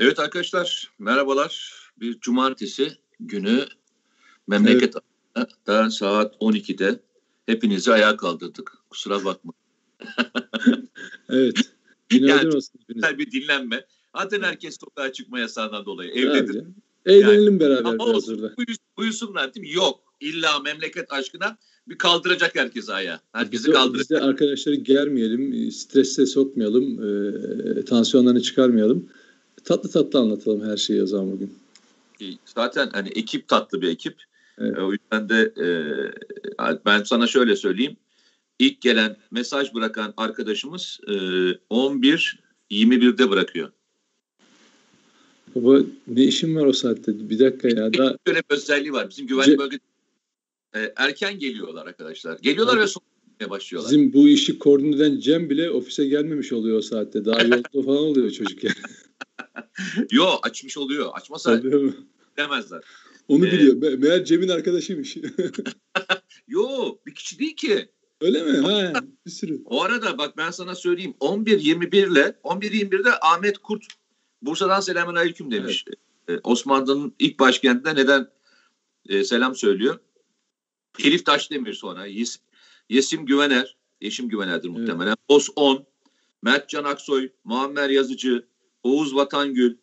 Evet arkadaşlar merhabalar. Bir cumartesi günü memleket evet. saat 12'de hepinizi ayağa kaldırdık. Kusura bakma. evet. Yani, olsun. Güzel bir dinlenme. Zaten herkes sokağa çıkma yasağından dolayı evdedir. Yani, eğlenelim yani, beraber ama biraz olsun, orada. Buyus, buyusunlar değil mi? Yok. İlla memleket aşkına bir kaldıracak herkese ayağa. Herkesi biz kaldıracak. Biz de arkadaşları germeyelim, strese sokmayalım, e, tansiyonlarını çıkarmayalım. Tatlı tatlı anlatalım her şeyi o zaman bugün. Zaten hani ekip tatlı bir ekip. Evet. E, o yüzden de e, ben sana şöyle söyleyeyim. İlk gelen mesaj bırakan arkadaşımız e, 11-21'de bırakıyor. Baba ne işin var o saatte? Bir dakika ya. Daha... Böyle bir özelliği var. Bizim güvenlik Ce- bölge e, erken geliyorlar arkadaşlar. Geliyorlar Abi, ve sonra başlıyorlar. Bizim bu işi koordine eden Cem bile ofise gelmemiş oluyor o saatte. Daha yolda falan oluyor çocuk yani. Yo açmış oluyor. Açmasa demezler. Onu ee, biliyor. Me- meğer Cem'in arkadaşıymış. Yo bir kişi değil ki. Öyle mi? Ha, bir sürü. O arada bak ben sana söyleyeyim 11-21 ile 11-21'de Ahmet Kurt Bursa'dan selamun aleyküm demiş. Evet. Osmanlı'nın ilk başkentinde neden e, selam söylüyor? Elif Taşdemir sonra Yes, Yesim Güvener, Yeşim Güvener'dir muhtemelen. Evet. Os 10, Mert Can Aksoy, Muammer Yazıcı, Oğuz Vatangül,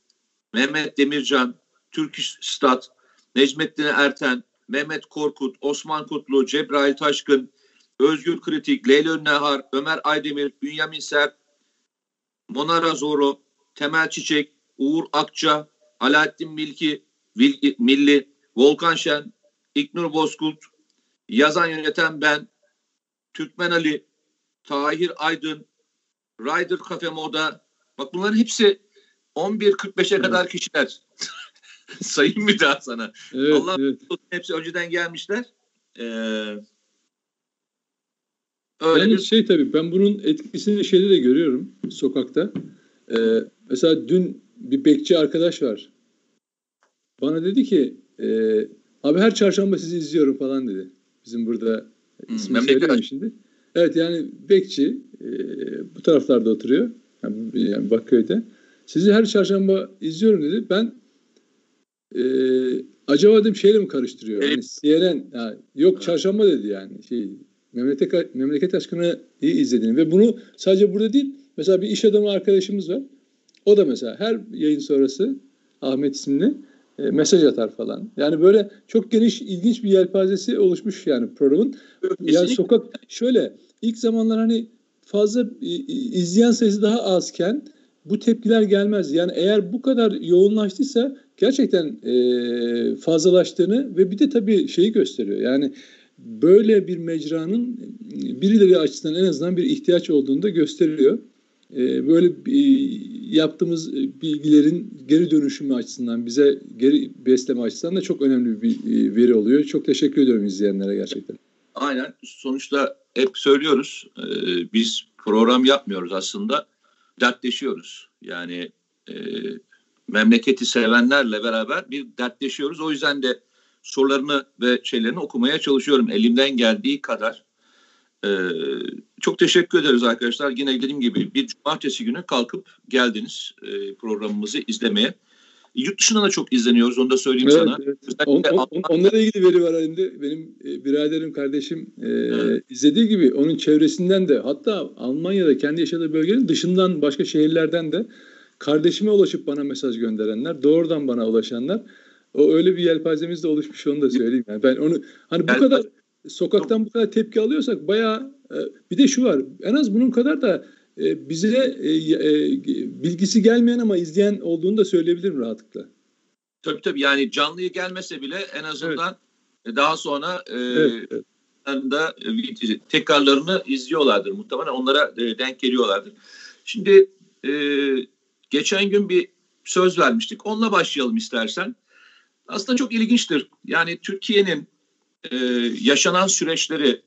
Mehmet Demircan, Türk Stat, Necmettin Erten, Mehmet Korkut, Osman Kutlu, Cebrail Taşkın, Özgür Kritik, Leyla Nehar, Ömer Aydemir, Bünyamin Serp, Monara Zoro, Temel Çiçek, Uğur Akça, Alaaddin Milki, Milli, Volkan Şen, İknur Bozkurt, yazan yöneten ben, Türkmen Ali, Tahir Aydın, Rider Cafe Moda. Bak bunların hepsi 11.45'e evet. kadar kişiler. Sayayım mı daha sana? Evet, Allah evet. hepsi önceden gelmişler. Ee, öyle yani bir... şey tabii ben bunun etkisini şeyde de görüyorum sokakta. Ee, mesela dün bir bekçi arkadaş var. Bana dedi ki e, abi her çarşamba sizi izliyorum falan dedi. Bizim burada hmm, ismini söyleyeyim şimdi. Evet yani bekçi e, bu taraflarda oturuyor. Yani, yani Bakköy'de. Sizi her çarşamba izliyorum dedi. Ben e, acaba dedim şeyle mi karıştırıyor? Yani CNN ya, yok çarşamba dedi yani. Şey, memleket, memleket aşkını iyi izlediğini ve bunu sadece burada değil mesela bir iş adamı arkadaşımız var. O da mesela her yayın sonrası Ahmet isimli e, mesaj atar falan. Yani böyle çok geniş, ilginç bir yelpazesi oluşmuş yani programın. Kesinlikle. Yani sokak şöyle ilk zamanlar hani fazla izleyen sayısı daha azken bu tepkiler gelmez. Yani eğer bu kadar yoğunlaştıysa gerçekten e, fazlalaştığını ve bir de tabii şeyi gösteriyor. Yani böyle bir mecranın birileri açısından en azından bir ihtiyaç olduğunu da gösteriyor. E, böyle e, yaptığımız bilgilerin geri dönüşümü açısından bize geri besleme açısından da çok önemli bir e, veri oluyor. Çok teşekkür ediyorum izleyenlere gerçekten. Aynen. Sonuçta hep söylüyoruz. E, biz program yapmıyoruz aslında. Dertleşiyoruz. Yani e, memleketi sevenlerle beraber bir dertleşiyoruz. O yüzden de sorularını ve şeylerini okumaya çalışıyorum elimden geldiği kadar. Ee, çok teşekkür ederiz arkadaşlar. Yine dediğim gibi bir cumartesi günü kalkıp geldiniz e, programımızı izlemeye. Yurt dışında da çok izleniyoruz onu da söyleyeyim evet, sana. Evet. On, on, onlarla ilgili veri var elimde. Benim e, biraderim, kardeşim e, evet. izlediği gibi onun çevresinden de hatta Almanya'da kendi yaşadığı bölgenin dışından başka şehirlerden de kardeşime ulaşıp bana mesaj gönderenler, doğrudan bana ulaşanlar o öyle bir yelpazemiz de oluşmuş onu da söyleyeyim. Yani ben onu hani bu kadar sokaktan bu kadar tepki alıyorsak bayağı e, bir de şu var en az bunun kadar da e, bize e, bilgisi gelmeyen ama izleyen olduğunu da söyleyebilirim rahatlıkla. Tabii tabii yani canlıya gelmese bile en azından evet. daha sonra evet, evet. da tekrarlarını izliyorlardır muhtemelen onlara denk geliyorlardır. Şimdi geçen gün bir söz vermiştik onunla başlayalım istersen. Aslında çok ilginçtir. Yani Türkiye'nin e, yaşanan süreçleri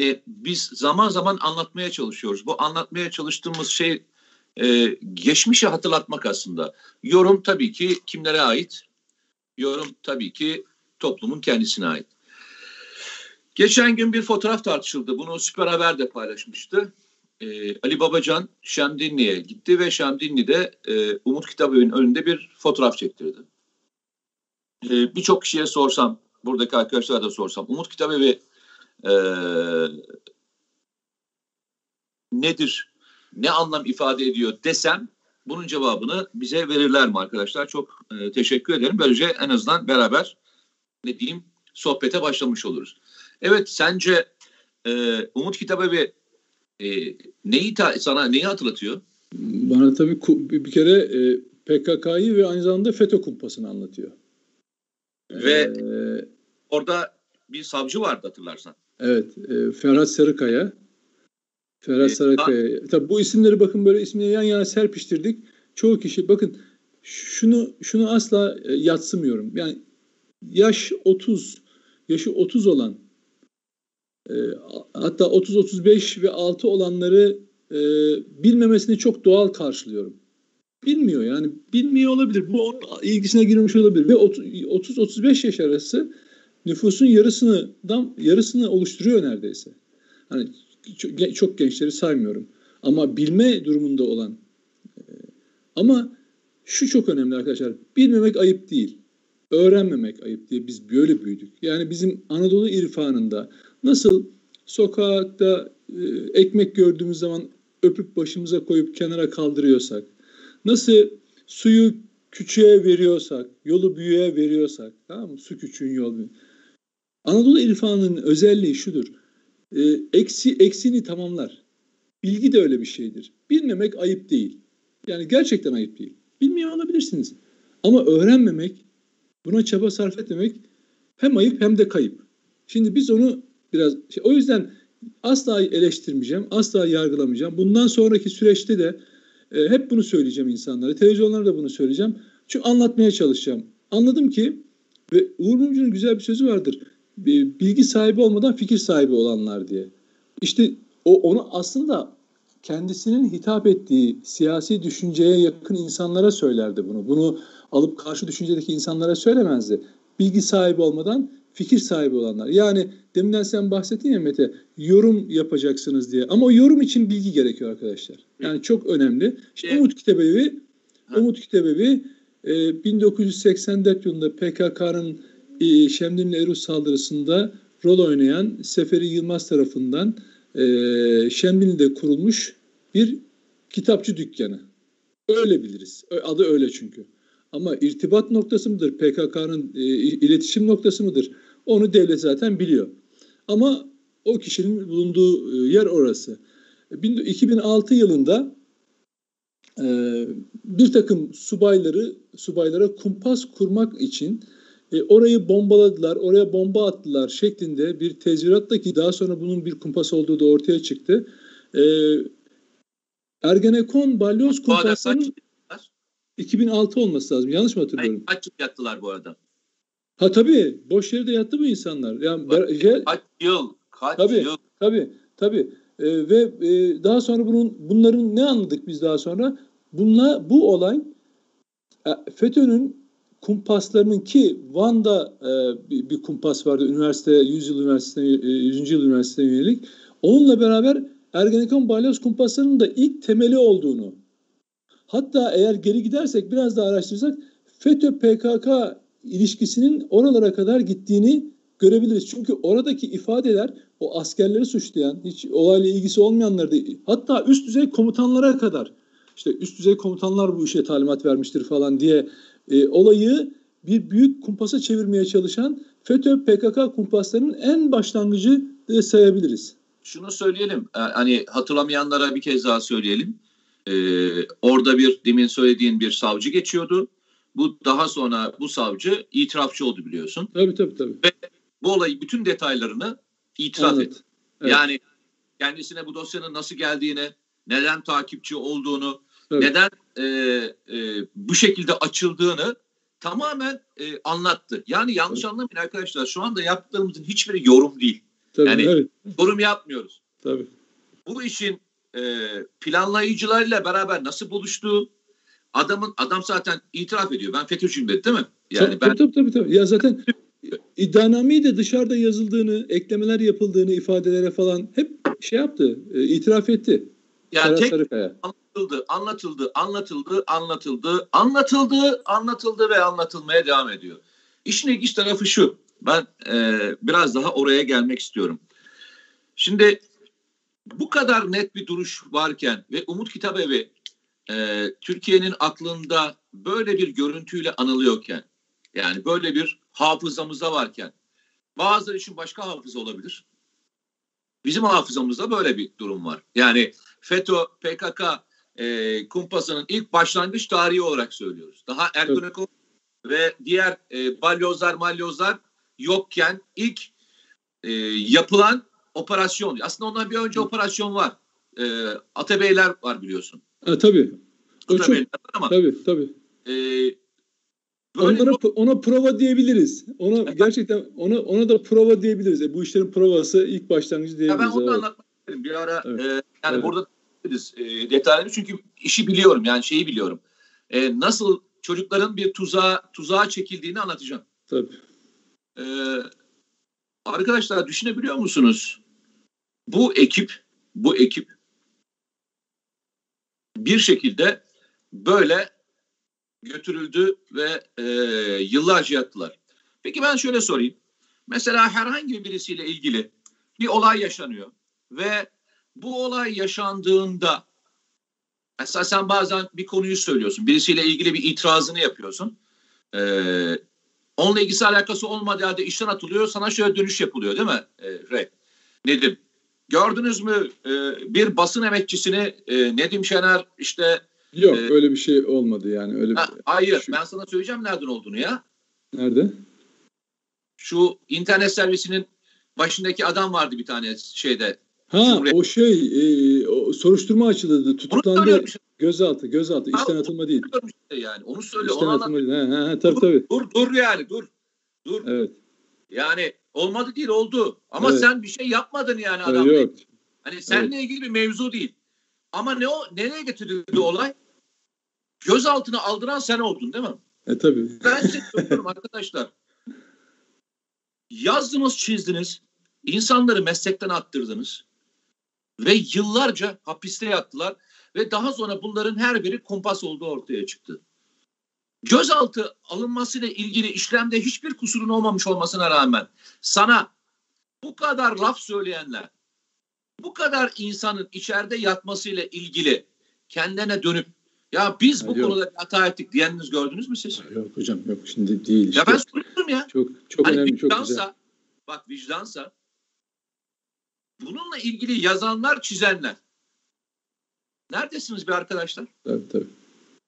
e, biz zaman zaman anlatmaya çalışıyoruz. Bu anlatmaya çalıştığımız şey e, geçmişi hatırlatmak aslında. Yorum tabii ki kimlere ait? Yorum tabii ki toplumun kendisine ait. Geçen gün bir fotoğraf tartışıldı. Bunu Süper Haber de paylaşmıştı. e, Ali Babacan Şemdinli'ye gitti ve Şemdinli'de e, Umut Kitabevi'nin önünde bir fotoğraf çektirdi. E, Birçok kişiye sorsam, buradaki arkadaşlara da sorsam, Umut Kitabevi e, nedir, ne anlam ifade ediyor desem bunun cevabını bize verirler mi arkadaşlar? Çok e, teşekkür ederim. Böylece en azından beraber ne diyeyim sohbete başlamış oluruz. Evet sence e, Umut Kitabevi e, neyi ta, sana neyi hatırlatıyor? Bana tabii bir kere e, PKK'yı ve aynı zamanda FETÖ kumpasını anlatıyor. Ve ee, orada bir savcı vardı hatırlarsan. Evet. E, Ferhat Sarıkaya. Ferhat ee, Sarıkaya. Tabii bu isimleri bakın böyle ismini yan yana serpiştirdik. Çoğu kişi bakın şunu şunu asla e, yatsımıyorum. Yani yaş 30, yaşı 30 olan e, hatta 30-35 ve altı olanları e, bilmemesini çok doğal karşılıyorum. Bilmiyor yani bilmiyor olabilir. Bu onun ilgisine girmiş olabilir ve 30-35 yaş arası nüfusun yarısını yarısını oluşturuyor neredeyse. Hani çok, gençleri saymıyorum. Ama bilme durumunda olan e, ama şu çok önemli arkadaşlar. Bilmemek ayıp değil. Öğrenmemek ayıp diye biz böyle büyüdük. Yani bizim Anadolu irfanında nasıl sokakta e, ekmek gördüğümüz zaman öpüp başımıza koyup kenara kaldırıyorsak, nasıl suyu küçüğe veriyorsak, yolu büyüğe veriyorsak, tamam mı? Su küçüğün yol büyüğün. Anadolu irfanının özelliği şudur. E, eksi, eksini tamamlar. Bilgi de öyle bir şeydir. Bilmemek ayıp değil. Yani gerçekten ayıp değil. Bilmiyor olabilirsiniz. Ama öğrenmemek, buna çaba sarf etmemek hem ayıp hem de kayıp. Şimdi biz onu biraz şey, o yüzden asla eleştirmeyeceğim, asla yargılamayacağım. Bundan sonraki süreçte de e, hep bunu söyleyeceğim insanlara. Televizyonlarda da bunu söyleyeceğim. Çünkü anlatmaya çalışacağım. Anladım ki ve Uğur Mumcu'nun güzel bir sözü vardır. Bilgi sahibi olmadan fikir sahibi olanlar diye. İşte o onu aslında kendisinin hitap ettiği siyasi düşünceye yakın insanlara söylerdi bunu. Bunu alıp karşı düşüncedeki insanlara söylemezdi. Bilgi sahibi olmadan fikir sahibi olanlar. Yani deminden sen bahsettin ya Mete, yorum yapacaksınız diye. Ama o yorum için bilgi gerekiyor arkadaşlar. Yani çok önemli. İşte Umut Kitebevi, Umut Kitebevi 1984 e, yılında PKK'nın e, Şemdinli Erus saldırısında rol oynayan Seferi Yılmaz tarafından e, Şemdinli'de kurulmuş bir kitapçı dükkanı. Öyle biliriz. Adı öyle çünkü. Ama irtibat noktası mıdır? PKK'nın e, iletişim noktası mıdır? Onu devlet zaten biliyor. Ama o kişinin bulunduğu e, yer orası. 2006 yılında e, bir takım subayları subaylara kumpas kurmak için e, orayı bombaladılar, oraya bomba attılar şeklinde bir tezviratla ki daha sonra bunun bir kumpas olduğu da ortaya çıktı. Ergenekon balyoz kumpasının 2006 olması lazım. Yanlış mı hatırlıyorum? Kaç yıl yattılar bu arada? Ha tabii. Boş yerde yattı mı insanlar? Yani Bak, kaç yıl? Kaç tabii, yıl? Tabii. Tabii. Ee, ve e, daha sonra bunun bunların ne anladık biz daha sonra? Bunla bu olay e, FETÖ'nün kumpaslarının ki Van'da e, bir, bir kumpas vardı üniversite 100 yıl üniversite 100. yıl üniversite yönelik. Onunla beraber Ergenekon balyoz kumpaslarının da ilk temeli olduğunu Hatta eğer geri gidersek biraz daha araştırırsak FETÖ PKK ilişkisinin oralara kadar gittiğini görebiliriz. Çünkü oradaki ifadeler o askerleri suçlayan, hiç olayla ilgisi olmayanları da hatta üst düzey komutanlara kadar işte üst düzey komutanlar bu işe talimat vermiştir falan diye e, olayı bir büyük kumpasa çevirmeye çalışan FETÖ PKK kumpaslarının en başlangıcı diye sayabiliriz. Şunu söyleyelim. E, hani hatırlamayanlara bir kez daha söyleyelim. Ee, orada bir demin söylediğin bir savcı geçiyordu. Bu daha sonra bu savcı itirafçı oldu biliyorsun. Tabii tabii tabii. Ve bu olayı bütün detaylarını itiraf evet. etti. Evet. Yani kendisine bu dosyanın nasıl geldiğini, neden takipçi olduğunu, evet. neden e, e, bu şekilde açıldığını tamamen e, anlattı. Yani yanlış evet. anlamayın arkadaşlar. Şu anda yaptığımızın hiçbiri yorum değil. Tabii, yani evet. yorum yapmıyoruz. Tabii. Bu işin e, planlayıcılarıyla beraber nasıl buluştu? Adamın adam zaten itiraf ediyor. Ben FETÖ'cüyüm dedi değil mi? Yani tabii, ben tabii, tabii, tabii. Ya zaten iddianameyi de dışarıda yazıldığını, eklemeler yapıldığını ifadelere falan hep şey yaptı, e, itiraf etti. Yani tek anlatıldı, anlatıldı, anlatıldı, anlatıldı, anlatıldı, anlatıldı ve anlatılmaya devam ediyor. İşin ilginç tarafı şu. Ben e, biraz daha oraya gelmek istiyorum. Şimdi bu kadar net bir duruş varken ve Umut Kitabevi e, Türkiye'nin aklında böyle bir görüntüyle anılıyorken yani böyle bir hafızamızda varken bazıları için başka hafıza olabilir. Bizim hafızamızda böyle bir durum var. Yani FETÖ, PKK e, kumpasının ilk başlangıç tarihi olarak söylüyoruz. Daha Ergenekon ve diğer e, balyozlar malyozlar yokken ilk e, yapılan operasyon. Aslında ondan bir önce operasyon var. E, Atabeyler var biliyorsun. Ha, tabii. O Atabeyler çok, ama, tabii tabii. E, Onlara, bir... ona prova diyebiliriz. Ona evet. gerçekten ona ona da prova diyebiliriz. E, bu işlerin provası ilk başlangıcı diyebiliriz. Ya ben onu da anlatmak. Bir ara evet. e, yani evet. burada e, detaylı çünkü işi biliyorum yani şeyi biliyorum. E, nasıl çocukların bir tuzağa tuzağa çekildiğini anlatacağım. Tabii. E, arkadaşlar düşünebiliyor musunuz? Bu ekip bu ekip bir şekilde böyle götürüldü ve e, yıllarca yattılar. Peki ben şöyle sorayım. Mesela herhangi birisiyle ilgili bir olay yaşanıyor ve bu olay yaşandığında mesela sen bazen bir konuyu söylüyorsun. Birisiyle ilgili bir itirazını yapıyorsun. Ee, onunla ilgisi alakası olmadığı halde işten atılıyor. Sana şöyle dönüş yapılıyor değil mi? Ee, Ray. Nedim. Gördünüz mü e, bir basın emekçisini e, Nedim Şener işte Yok ee, öyle bir şey olmadı yani. öyle. Ha, hayır şu... ben sana söyleyeceğim nereden olduğunu ya. Nerede? Şu internet servisinin başındaki adam vardı bir tane şeyde. Ha Cumhuriyet. o şey e, o, soruşturma açıldı tutuklandı gözaltı gözaltı ha, işten atılma değil. Işte yani onu söyle. İşten onu atılma değil. Ha, ha, tabii, dur, tabii. dur dur yani dur. Dur. Evet. Yani olmadı değil oldu. Ama evet. sen bir şey yapmadın yani adam. Evet, yok. Hani seninle evet. ilgili bir mevzu değil. Ama ne o nereye getirildi olay? Gözaltına aldıran sen oldun değil mi? E tabii. Ben size söylüyorum arkadaşlar. Yazdınız, çizdiniz. insanları meslekten attırdınız. Ve yıllarca hapiste yattılar. Ve daha sonra bunların her biri kumpas olduğu ortaya çıktı. Gözaltı alınmasıyla ilgili işlemde hiçbir kusurun olmamış olmasına rağmen sana bu kadar laf söyleyenler, bu kadar insanın içeride yatmasıyla ilgili kendine dönüp ya biz bu yok. konuda hata ettik diyeniniz gördünüz mü siz? Yok hocam yok şimdi değil. Işte. Ya ben soruyorum ya. Çok çok hani önemli vicdansa, çok güzel. Bak vicdansa bununla ilgili yazanlar çizenler. Neredesiniz be arkadaşlar? Tabii tabii.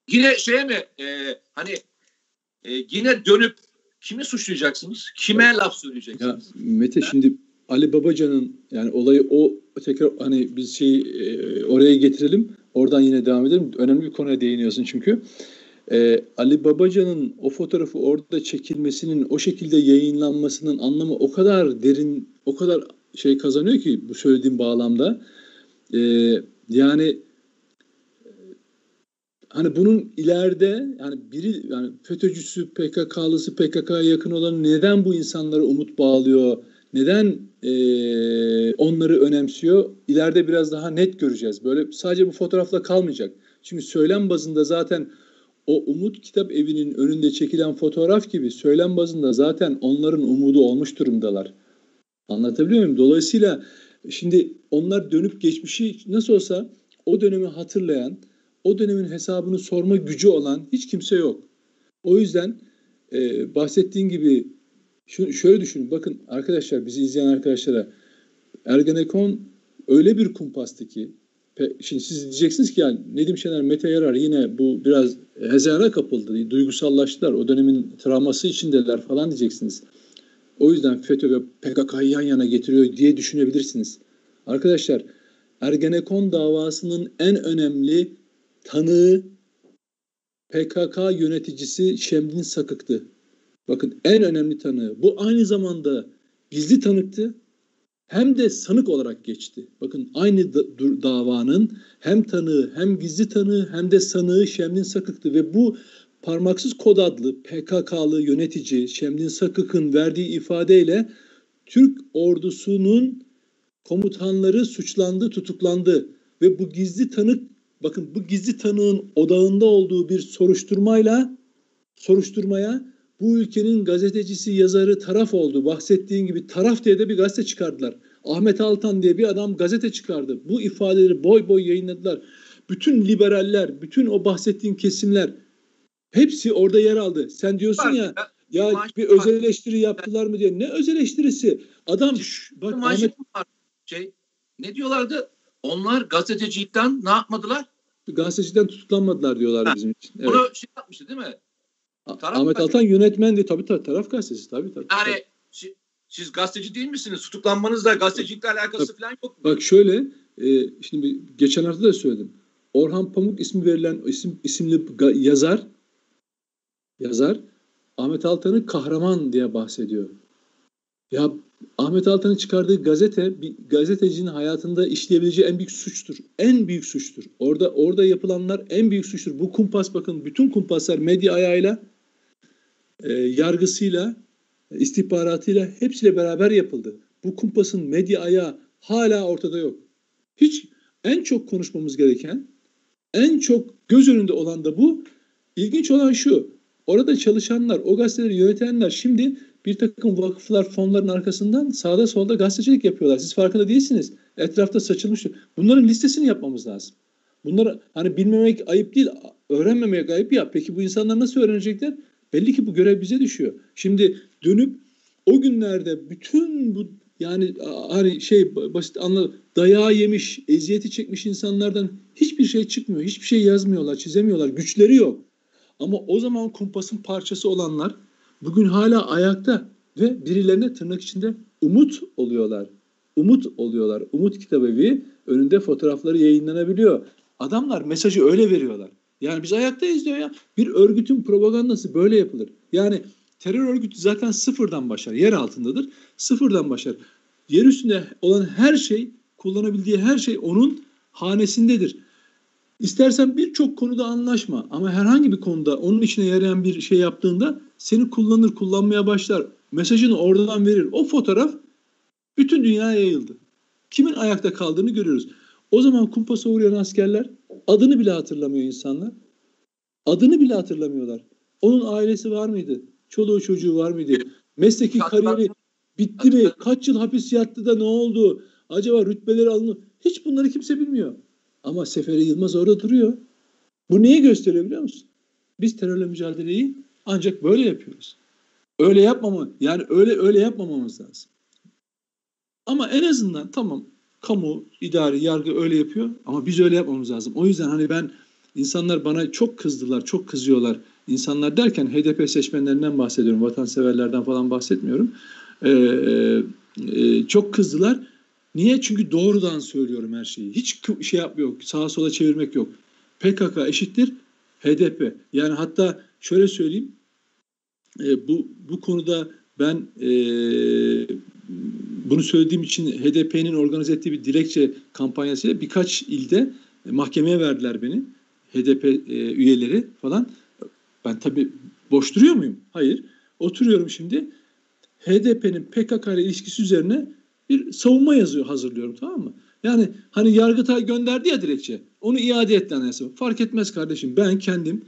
Yine şeye mi e, hani e, yine dönüp kimi suçlayacaksınız? Kime evet. laf söyleyeceksiniz? Ya Mete ha? şimdi Ali Babacan'ın yani olayı o tekrar hani biz şey e, oraya getirelim. Oradan yine devam edelim. Önemli bir konuya değiniyorsun çünkü. Ee, Ali Babacan'ın o fotoğrafı orada çekilmesinin, o şekilde yayınlanmasının anlamı o kadar derin, o kadar şey kazanıyor ki bu söylediğim bağlamda. Ee, yani hani bunun ileride yani biri yani FETÖ'cüsü, PKK'lısı, PKK'ya yakın olan neden bu insanlara umut bağlıyor? Neden e, onları önemsiyor? İleride biraz daha net göreceğiz. Böyle sadece bu fotoğrafla kalmayacak. Çünkü söylem bazında zaten o Umut Kitap Evi'nin önünde çekilen fotoğraf gibi söylem bazında zaten onların umudu olmuş durumdalar. Anlatabiliyor muyum? Dolayısıyla şimdi onlar dönüp geçmişi nasıl olsa o dönemi hatırlayan, o dönemin hesabını sorma gücü olan hiç kimse yok. O yüzden e, bahsettiğin gibi şu, şöyle düşünün. Bakın arkadaşlar bizi izleyen arkadaşlara Ergenekon öyle bir kumpastı ki şimdi siz diyeceksiniz ki yani Nedim Şener, Mete Yarar yine bu biraz hezara kapıldı. Duygusallaştılar. O dönemin travması içindeler falan diyeceksiniz. O yüzden FETÖ ve PKK'yı yan yana getiriyor diye düşünebilirsiniz. Arkadaşlar Ergenekon davasının en önemli tanığı PKK yöneticisi Şemdin Sakık'tı. Bakın en önemli tanığı. Bu aynı zamanda gizli tanıktı hem de sanık olarak geçti. Bakın aynı da, davanın hem tanığı hem gizli tanığı hem de sanığı Şemdin Sakık'tı ve bu parmaksız kod adlı PKK'lı yönetici Şemdin Sakık'ın verdiği ifadeyle Türk ordusunun komutanları suçlandı, tutuklandı. ve bu gizli tanık bakın bu gizli tanığın odağında olduğu bir soruşturmayla soruşturmaya bu ülkenin gazetecisi, yazarı taraf oldu. Bahsettiğin gibi taraf diye de bir gazete çıkardılar. Ahmet Altan diye bir adam gazete çıkardı. Bu ifadeleri boy boy yayınladılar. Bütün liberaller, bütün o bahsettiğin kesimler hepsi orada yer aldı. Sen diyorsun ya ya bir özel eleştiri yaptılar mı diye. Ne özel eleştirisi? Adam bak Ahmet şey ne diyorlardı? Onlar gazetecilikten ne yapmadılar? Gazeteciden tutuklanmadılar diyorlar ha, bizim için. Evet. Bunu şey yapmıştı değil mi? Taraf Ahmet gazetesi. Altan yönetmendi. Tabii tabii taraf gazetesi. Tabii tabii. Yani tabii. siz gazeteci değil misiniz? Tutuklanmanızla gazetecilikle alakası tabii. falan yok mu? Bak şöyle e, şimdi geçen hafta da söyledim. Orhan Pamuk ismi verilen isim isimli yazar yazar Ahmet Altan'ı kahraman diye bahsediyor. Ya Ahmet Altan'ın çıkardığı gazete bir gazetecinin hayatında işleyebileceği en büyük suçtur. En büyük suçtur. Orada orada yapılanlar en büyük suçtur. Bu kumpas bakın bütün kumpaslar medya ayağıyla e, yargısıyla istihbaratıyla hepsiyle beraber yapıldı. Bu kumpasın medya ayağı hala ortada yok. Hiç en çok konuşmamız gereken en çok göz önünde olan da bu. İlginç olan şu. Orada çalışanlar, o gazeteleri yönetenler şimdi bir takım vakıflar, fonların arkasından sağda solda gazetecilik yapıyorlar. Siz farkında değilsiniz. Etrafta saçılmış. Bunların listesini yapmamız lazım. Bunları hani bilmemek ayıp değil, öğrenmemek ayıp ya. Peki bu insanlar nasıl öğrenecekler? Belli ki bu görev bize düşüyor. Şimdi dönüp o günlerde bütün bu yani hani şey basit anla dayağı yemiş, eziyeti çekmiş insanlardan hiçbir şey çıkmıyor. Hiçbir şey yazmıyorlar, çizemiyorlar. Güçleri yok. Ama o zaman kumpasın parçası olanlar bugün hala ayakta ve birilerine tırnak içinde umut oluyorlar. Umut oluyorlar. Umut kitabevi önünde fotoğrafları yayınlanabiliyor. Adamlar mesajı öyle veriyorlar. Yani biz ayaktayız diyor ya. Bir örgütün propagandası böyle yapılır. Yani terör örgütü zaten sıfırdan başlar. Yer altındadır. Sıfırdan başlar. Yer üstünde olan her şey, kullanabildiği her şey onun hanesindedir. İstersen birçok konuda anlaşma ama herhangi bir konuda onun içine yarayan bir şey yaptığında seni kullanır, kullanmaya başlar. Mesajını oradan verir. O fotoğraf bütün dünyaya yayıldı. Kimin ayakta kaldığını görüyoruz. O zaman kumpasa uğrayan askerler adını bile hatırlamıyor insanlar. Adını bile hatırlamıyorlar. Onun ailesi var mıydı? Çoluğu çocuğu var mıydı? Mesleki kariyeri bitti mi? Kaç yıl hapis yattı da ne oldu? Acaba rütbeleri alındı? Hiç bunları kimse bilmiyor. Ama Seferi Yılmaz orada duruyor. Bu neyi gösteriyor biliyor musun? Biz terörle mücadeleyi ancak böyle yapıyoruz. Öyle yapmama yani öyle öyle yapmamamız lazım. Ama en azından tamam kamu, idari, yargı öyle yapıyor ama biz öyle yapmamız lazım. O yüzden hani ben insanlar bana çok kızdılar, çok kızıyorlar. İnsanlar derken HDP seçmenlerinden bahsediyorum, vatanseverlerden falan bahsetmiyorum. Ee, e, çok kızdılar. Niye? Çünkü doğrudan söylüyorum her şeyi. Hiç şey yapmıyor, sağa sola çevirmek yok. PKK eşittir HDP. Yani hatta şöyle söyleyeyim. E, bu bu konuda ben e, bunu söylediğim için HDP'nin organize ettiği bir dilekçe kampanyasıyla birkaç ilde mahkemeye verdiler beni. HDP e, üyeleri falan. Ben tabii boş duruyor muyum? Hayır. Oturuyorum şimdi. HDP'nin PKK ile ilişkisi üzerine bir savunma yazıyor hazırlıyorum tamam mı? Yani hani Yargıtay gönderdi ya dilekçe. Onu iade etti anayasa. Fark etmez kardeşim. Ben kendim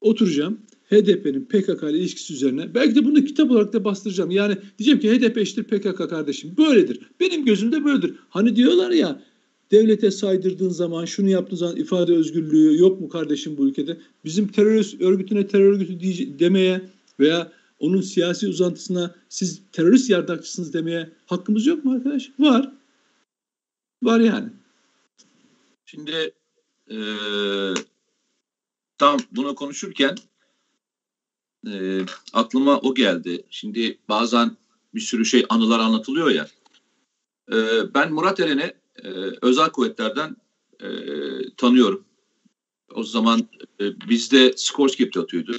oturacağım. HDP'nin PKK ile ilişkisi üzerine belki de bunu kitap olarak da bastıracağım. Yani diyeceğim ki HDP eşittir PKK kardeşim. Böyledir. Benim gözümde böyledir. Hani diyorlar ya devlete saydırdığın zaman şunu yaptığın zaman ifade özgürlüğü yok mu kardeşim bu ülkede? Bizim terörist örgütüne terör örgütü demeye veya onun siyasi uzantısına siz terörist yardakçısınız demeye hakkımız yok mu arkadaş? Var. Var yani. Şimdi e, tam buna konuşurken e, aklıma o geldi. Şimdi bazen bir sürü şey anılar anlatılıyor ya. E, ben Murat Eren'i e, özel kuvvetlerden e, tanıyorum. O zaman e, bizde Skorsky atıyordu.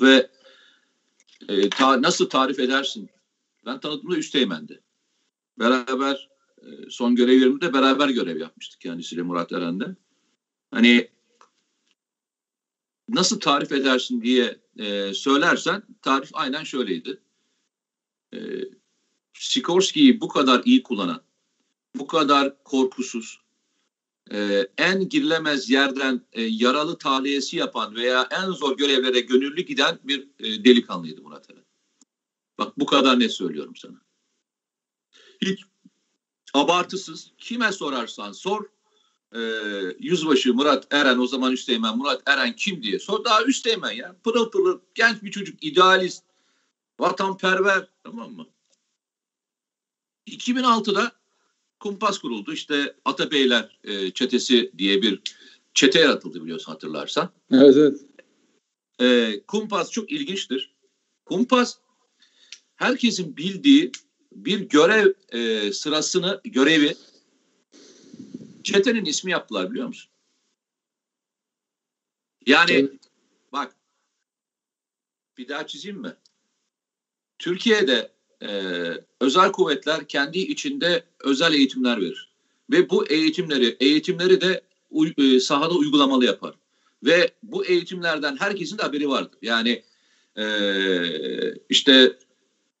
Ve e, ta, nasıl tarif edersin? Ben tanıdığımda Üsteğmen'di. Beraber e, son görev yerimde beraber görev yapmıştık kendisiyle Murat Eren'de. Hani nasıl tarif edersin diye e, söylersen tarif aynen şöyleydi. E, Sikorski'yi bu kadar iyi kullanan, bu kadar korkusuz, e, en girilemez yerden e, yaralı tahliyesi yapan veya en zor görevlere gönüllü giden bir e, delikanlıydı Murat Eren. Bak bu kadar ne söylüyorum sana. Hiç abartısız kime sorarsan sor e, yüzbaşı Murat Eren o zaman Üsteğmen Murat Eren kim diye sor. Daha Üsteğmen ya pırıl pırıl genç bir çocuk idealist vatanperver tamam mı? 2006'da kumpas kuruldu. İşte Atabeyler e, çetesi diye bir çete yaratıldı biliyorsun hatırlarsan. Evet evet. E, kumpas çok ilginçtir. Kumpas herkesin bildiği bir görev e, sırasını, görevi çetenin ismi yaptılar biliyor musun? Yani evet. bak bir daha çizeyim mi? Türkiye'de e, özel kuvvetler kendi içinde özel eğitimler verir. Ve bu eğitimleri eğitimleri de e, sahada uygulamalı yapar. Ve bu eğitimlerden herkesin de haberi vardır. Yani e, işte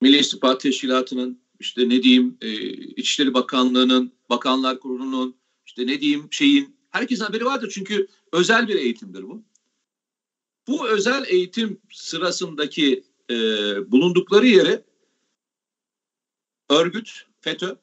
Milli İstihbarat Teşkilatı'nın işte ne diyeyim e, İçişleri Bakanlığı'nın, Bakanlar Kurulu'nun işte ne diyeyim şeyin herkesin haberi vardır çünkü özel bir eğitimdir bu. Bu özel eğitim sırasındaki e, bulundukları yere örgüt FETÖ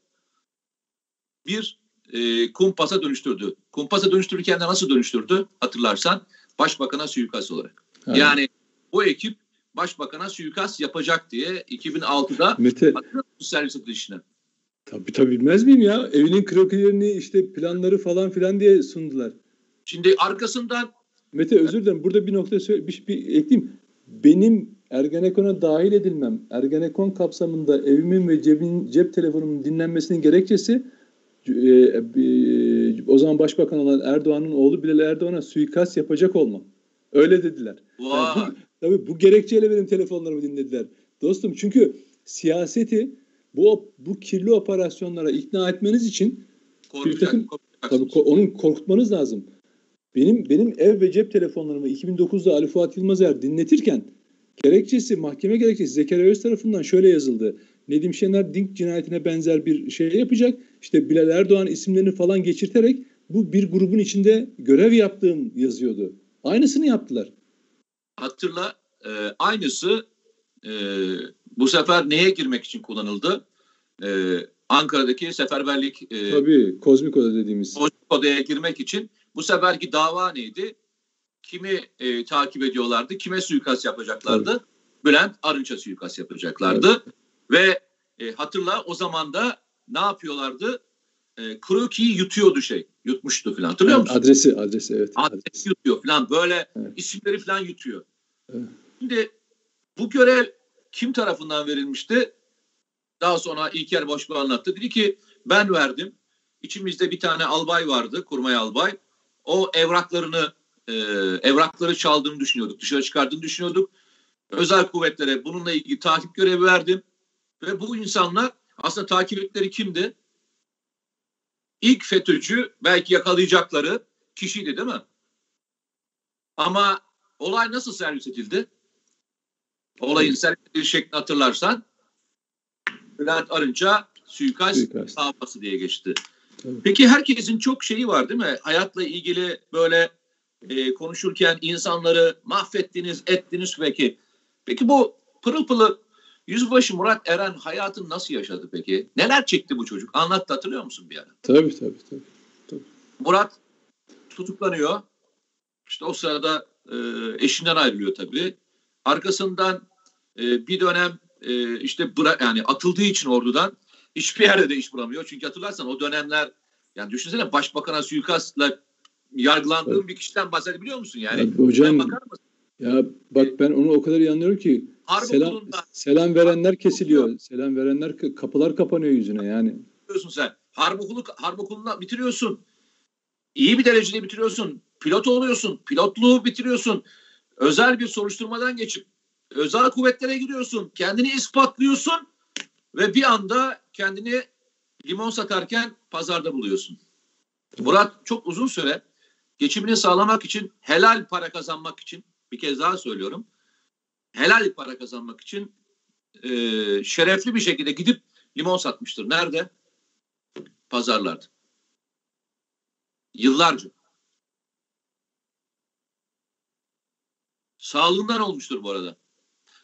bir e, kumpasa dönüştürdü. Kumpasa dönüştürürken de nasıl dönüştürdü hatırlarsan başbakana suikast olarak. Evet. Yani bu ekip başbakana suikast yapacak diye 2006'da Mete, servis işine. Tabii tabii bilmez miyim ya? Evinin krokilerini işte planları falan filan diye sundular. Şimdi arkasından Mete özür dilerim. Burada bir nokta söyle, bir, bir ekleyeyim. Benim Ergenekon'a dahil edilmem, Ergenekon kapsamında evimin ve cebin, cep telefonumun dinlenmesinin gerekçesi e, e, o zaman başbakan olan Erdoğan'ın oğlu Bilal Erdoğan'a suikast yapacak olmam. Öyle dediler. Yani bu, tabii bu gerekçeyle benim telefonlarımı dinlediler. Dostum çünkü siyaseti bu bu kirli operasyonlara ikna etmeniz için bir takım, tabii, onun korkutmanız lazım. Benim benim ev ve cep telefonlarımı 2009'da Ali Fuat Yılmazer dinletirken gerekçesi mahkeme gerekçesi Zekeriya Öz tarafından şöyle yazıldı. Nedim Şener Dink cinayetine benzer bir şey yapacak. İşte Bilal Erdoğan isimlerini falan geçirterek bu bir grubun içinde görev yaptığım yazıyordu. Aynısını yaptılar. Hatırla e, aynısı e, bu sefer neye girmek için kullanıldı? Ee, Ankara'daki seferberlik e, Tabii kozmik oda dediğimiz. Kozmik odaya girmek için bu seferki dava neydi? Kimi e, takip ediyorlardı? Kime suikast yapacaklardı? Tabii. Bülent Arınç'a suikast yapacaklardı. Evet. Ve e, hatırla o zaman da ne yapıyorlardı? E, Kroki'yi yutuyordu şey. Yutmuştu falan. Hatırlıyor evet, musun? Adresi, adresi evet. Adresi adresi. yutuyor falan. Böyle evet. isimleri falan yutuyor. Evet. Şimdi bu görev kim tarafından verilmişti? Daha sonra İlker Başbuğ anlattı. Dedi ki ben verdim. İçimizde bir tane albay vardı, kurmay albay. O evraklarını, e, evrakları çaldığını düşünüyorduk. Dışarı çıkardığını düşünüyorduk. Özel kuvvetlere bununla ilgili takip görevi verdim. Ve bu insanlar aslında takipçileri kimdi? İlk FETÖ'cü belki yakalayacakları kişiydi değil mi? Ama olay nasıl servis edildi? Olayın servis edildiği şeklini hatırlarsan Bülent Arınç'a suikast, suikast. davası diye geçti. Tabii. Peki herkesin çok şeyi var değil mi? Hayatla ilgili böyle e, konuşurken insanları mahvettiniz, ettiniz peki. Peki bu pırıl pırıl Yüzbaşı Murat Eren hayatını nasıl yaşadı peki? Neler çekti bu çocuk? Anlattı hatırlıyor musun bir ara? Tabii tabii. tabii. tabii. Murat tutuklanıyor. İşte o sırada e, eşinden ayrılıyor tabii. Arkasından e, bir dönem e, işte bıra yani atıldığı için ordudan hiçbir yerde de iş bulamıyor. Çünkü hatırlarsan o dönemler yani düşünsene başbakana suikastla yargılandığın evet. bir kişiden bahsedebiliyor musun? Yani ya, hocam bakar mısın? Ya bak ben onu o kadar iyi anlıyorum ki Harbi selam, okulunda, selam verenler kesiliyor. Selam verenler kapılar kapanıyor yüzüne yani. Biliyorsun sen. Harp okulu harp okulunda bitiriyorsun. İyi bir derecede bitiriyorsun. Pilot oluyorsun. Pilotluğu bitiriyorsun. Özel bir soruşturmadan geçip özel kuvvetlere giriyorsun. Kendini ispatlıyorsun ve bir anda kendini limon satarken pazarda buluyorsun. Murat çok uzun süre geçimini sağlamak için, helal para kazanmak için, bir kez daha söylüyorum, helal para kazanmak için e, şerefli bir şekilde gidip limon satmıştır. Nerede? Pazarlarda. Yıllarca. Sağlığından olmuştur bu arada.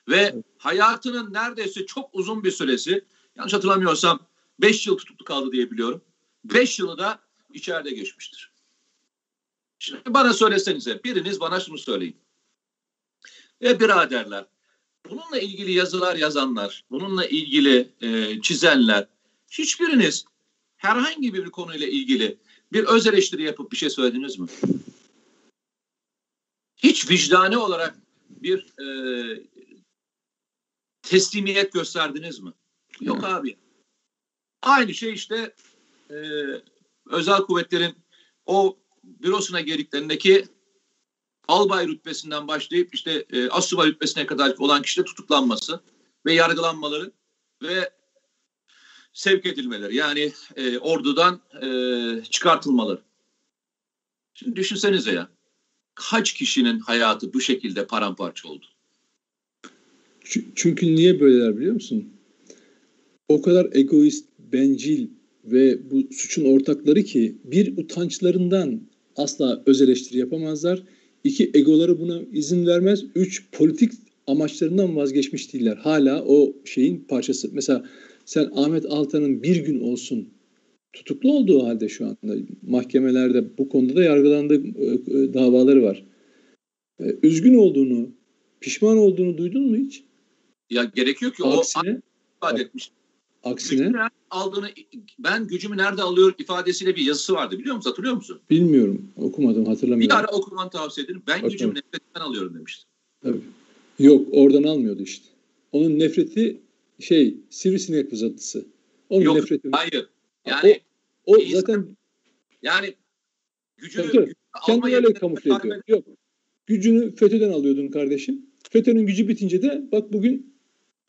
Ve hayatının neredeyse çok uzun bir süresi, yanlış hatırlamıyorsam 5 yıl tutuklu kaldı diye biliyorum. 5 yılı da içeride geçmiştir. Şimdi bana söylesenize, biriniz bana şunu söyleyin. E biraderler, bununla ilgili yazılar yazanlar, bununla ilgili e, çizenler, hiçbiriniz herhangi bir konuyla ilgili bir öz eleştiri yapıp bir şey söylediniz mi? Hiç vicdani olarak bir e, teslimiyet gösterdiniz mi? Yok abi. Aynı şey işte e, özel kuvvetlerin o bürosuna girdiklerindeki albay rütbesinden başlayıp işte e, asubay rütbesine kadar olan kişide tutuklanması ve yargılanmaları ve sevk edilmeleri yani e, ordudan e, çıkartılmaları. Şimdi düşünsenize ya kaç kişinin hayatı bu şekilde paramparça oldu? Çünkü niye böyleler biliyor musun? O kadar egoist, bencil ve bu suçun ortakları ki bir utançlarından asla öz eleştiri yapamazlar. İki egoları buna izin vermez. Üç politik amaçlarından vazgeçmiş değiller. Hala o şeyin parçası. Mesela sen Ahmet Altan'ın bir gün olsun tutuklu olduğu halde şu anda mahkemelerde bu konuda da yargılandığı e, e, davaları var. E, üzgün olduğunu, pişman olduğunu duydun mu hiç? Ya gerekiyor ki aksine, o ifade etmiş. Aksine aldığını ben gücümü nerede alıyorum ifadesiyle bir yazısı vardı biliyor musun? Hatırlıyor musun? Bilmiyorum. Okumadım, hatırlamıyorum. Bir ara okuman tavsiye ederim. Ben Bakalım. gücümü nefretten alıyorum demişti. Tabii. Yok, oradan almıyordu işte. Onun nefreti şey, sivrisinek vızıltısı. Onun Yok, nefreti. Hayır. Yani o, o insan, zaten yani gücünü, tabii, tabii. kendini öyle kamufle ediyor. Yok. Gücünü FETÖ'den alıyordun kardeşim. FETÖ'nün gücü bitince de bak bugün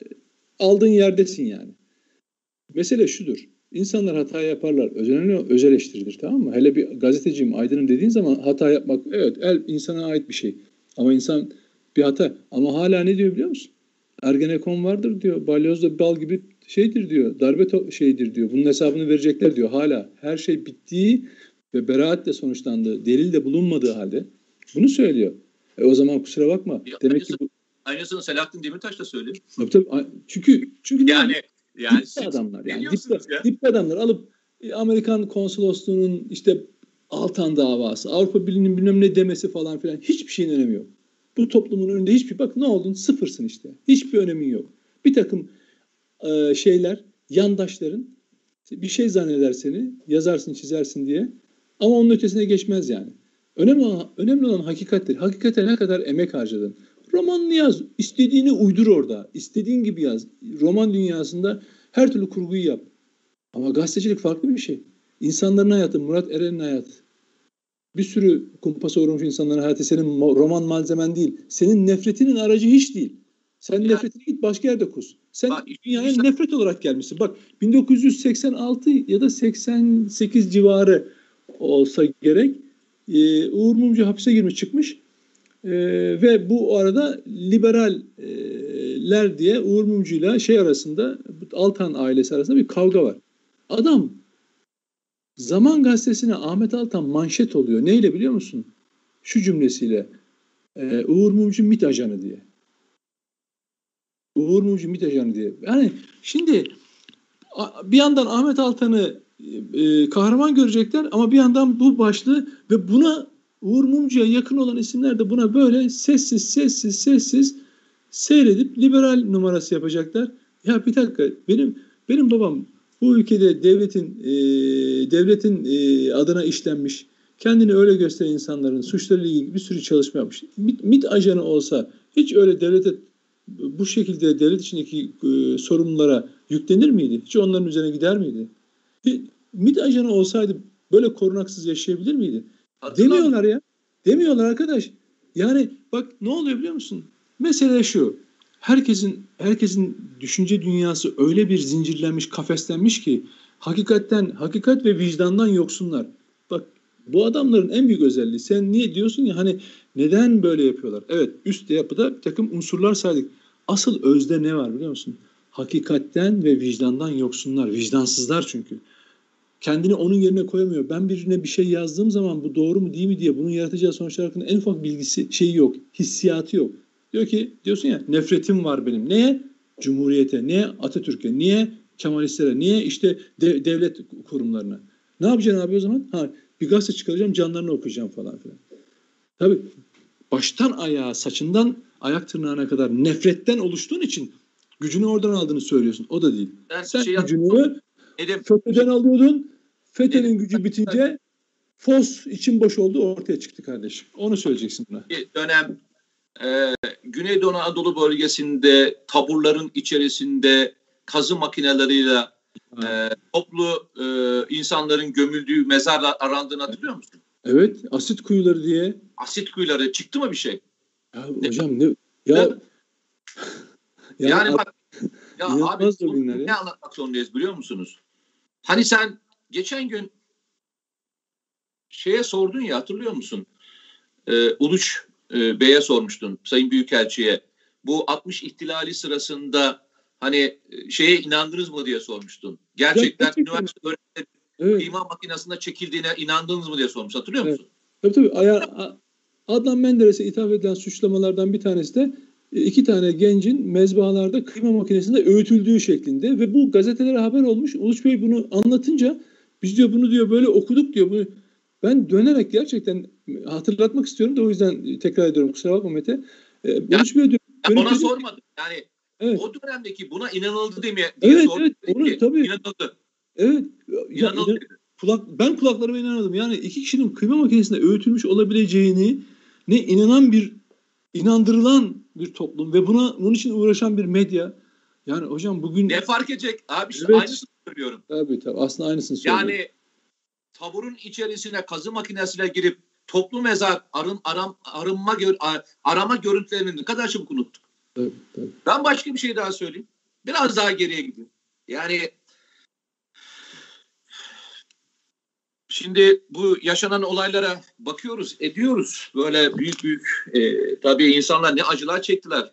e, aldığın yerdesin yani. Mesele şudur. İnsanlar hata yaparlar. Özel, özel eleştiridir tamam mı? Hele bir gazeteciyim, aydınım dediğin zaman hata yapmak evet el insana ait bir şey. Ama insan bir hata. Ama hala ne diyor biliyor musun? Ergenekon vardır diyor. Balyozda bal gibi şeydir diyor. Darbe şeydir diyor. Bunun hesabını verecekler diyor. Hala her şey bittiği ve beraatle sonuçlandığı, delil de bulunmadığı halde bunu söylüyor. E o zaman kusura bakma. Ya, Demek aynısı, ki bu aynısını Selahattin Demirtaş da söylüyor. Tabii tabii. Çünkü çünkü yani yani dipte siz, adamlar yani dipte, ya? dipte adamlar alıp e, Amerikan konsolosluğunun işte Altan davası, Avrupa Birliği'nin bilmem ne demesi falan filan hiçbir şeyin önemi yok. Bu toplumun önünde hiçbir bak ne oldun sıfırsın işte. Hiçbir önemin yok. Bir takım e, şeyler yandaşların bir şey zanneder seni yazarsın çizersin diye ama onun ötesine geçmez yani. Önemli olan, önemli olan hakikattir. Hakikate ne kadar emek harcadın. Romanını yaz. istediğini uydur orada. İstediğin gibi yaz. Roman dünyasında her türlü kurguyu yap. Ama gazetecilik farklı bir şey. İnsanların hayatı, Murat Eren'in hayatı. Bir sürü kumpasa uğramış insanların hayatı senin roman malzemen değil. Senin nefretinin aracı hiç değil. Sen yani, nefretini git başka yerde kus. Sen bak, dünyaya işte, nefret olarak gelmişsin. Bak 1986 ya da 88 civarı olsa gerek e, Uğur Mumcu hapise girmiş çıkmış e, ve bu arada liberaller diye Uğur Mumcu ile şey arasında Altan ailesi arasında bir kavga var. Adam Zaman Gazetesi'ne Ahmet Altan manşet oluyor. Neyle biliyor musun? Şu cümlesiyle e, Uğur Mumcu MİT ajanı diye. Uğur Mumcu MİT ajanı diye. Yani şimdi bir yandan Ahmet Altan'ı e, kahraman görecekler ama bir yandan bu başlığı ve buna Uğur Mumcu'ya yakın olan isimler de buna böyle sessiz sessiz sessiz seyredip liberal numarası yapacaklar. Ya bir dakika benim benim babam bu ülkede devletin e, devletin e, adına işlenmiş kendini öyle gösteren insanların suçlarıyla ilgili bir sürü çalışma yapmış. MİT, MİT ajanı olsa hiç öyle devlete bu şekilde devlet içindeki e, sorumlulara yüklenir miydi? Hiç onların üzerine gider miydi? MİT ajanı olsaydı böyle korunaksız yaşayabilir miydi? Demiyorlar ya. Demiyorlar arkadaş. Yani bak ne oluyor biliyor musun? Mesele şu. Herkesin herkesin düşünce dünyası öyle bir zincirlenmiş, kafeslenmiş ki hakikatten, hakikat ve vicdandan yoksunlar. Bak bu adamların en büyük özelliği. Sen niye diyorsun ya hani neden böyle yapıyorlar? Evet üst yapıda bir takım unsurlar saydık. Asıl özde ne var biliyor musun? Hakikatten ve vicdandan yoksunlar. Vicdansızlar çünkü. Kendini onun yerine koyamıyor. Ben birine bir şey yazdığım zaman bu doğru mu değil mi diye bunun yaratacağı sonuçlar hakkında en ufak bilgisi şeyi yok. Hissiyatı yok. Diyor ki diyorsun ya nefretim var benim. Neye? Cumhuriyete. Niye? Atatürk'e. Niye? Kemalistlere. Niye? işte de, devlet kurumlarına. Ne yapacaksın abi o zaman? Ha, bir gazete çıkaracağım canlarını okuyacağım falan filan. Tabii baştan ayağa saçından ayak tırnağına kadar nefretten oluştuğun için gücünü oradan aldığını söylüyorsun. O da değil. Ben Sen şey gücünü Nedim, FETÖ'den alıyordun. FETÖ'nün gücü bitince fos için boş oldu ortaya çıktı kardeşim. Onu söyleyeceksin buna. bir dönem e, Güneydoğu Anadolu bölgesinde taburların içerisinde kazı makineleriyle e, toplu e, insanların gömüldüğü mezarlar arandığını hatırlıyor musun? Evet asit kuyuları diye. Asit kuyuları çıktı mı bir şey? Ya hocam ne ya, yani, yani bak ya abi ya. ne anlatmak zorundayız biliyor musunuz? Hani sen geçen gün şeye sordun ya hatırlıyor musun? Ee, Uluç e, Bey'e sormuştun Sayın Büyükelçi'ye. Bu 60 ihtilali sırasında hani e, şeye inandınız mı diye sormuştun. Gerçekten gerçekten. üniversite öğrencileri evet. kıyma makinesinde çekildiğine inandınız mı diye sormuş. Hatırlıyor Evet. musun? Tabii tabii. Aya, Adnan Menderes'e ithaf edilen suçlamalardan bir tanesi de iki tane gencin mezbahalarda kıyma makinesinde öğütüldüğü şeklinde ve bu gazetelere haber olmuş. Uluç Bey bunu anlatınca biz diyor bunu diyor böyle okuduk diyor. Bunu ben dönerek gerçekten hatırlatmak istiyorum da o yüzden tekrar ediyorum kusura bakma Mete. E, Uluç Bey diyor, Ya ona sormadım. Yani Evet. o dönemdeki buna inanıldı diye, diye Evet, evet, onu tabii. İnanıldı. Evet. Ya, İnanıldı. inan- kulak, ben kulaklarıma inanamadım. Yani iki kişinin kıyma makinesinde öğütülmüş olabileceğini ne inanan bir inandırılan bir toplum ve buna bunun için uğraşan bir medya. Yani hocam bugün Ne fark edecek? Abi işte Evet. aynısını söylüyorum. tabii tabii aslında aynısını söylüyorum. Yani taburun içerisine kazı makinesiyle girip toplu mezar arım, aram, arınma gör, arama görüntülerini ne kadar çabuk unuttuk. tabii, tabii. Ben başka bir şey daha söyleyeyim. Biraz daha geriye gideyim. Yani şimdi bu yaşanan olaylara bakıyoruz, ediyoruz. Böyle büyük büyük e, tabii insanlar ne acılar çektiler.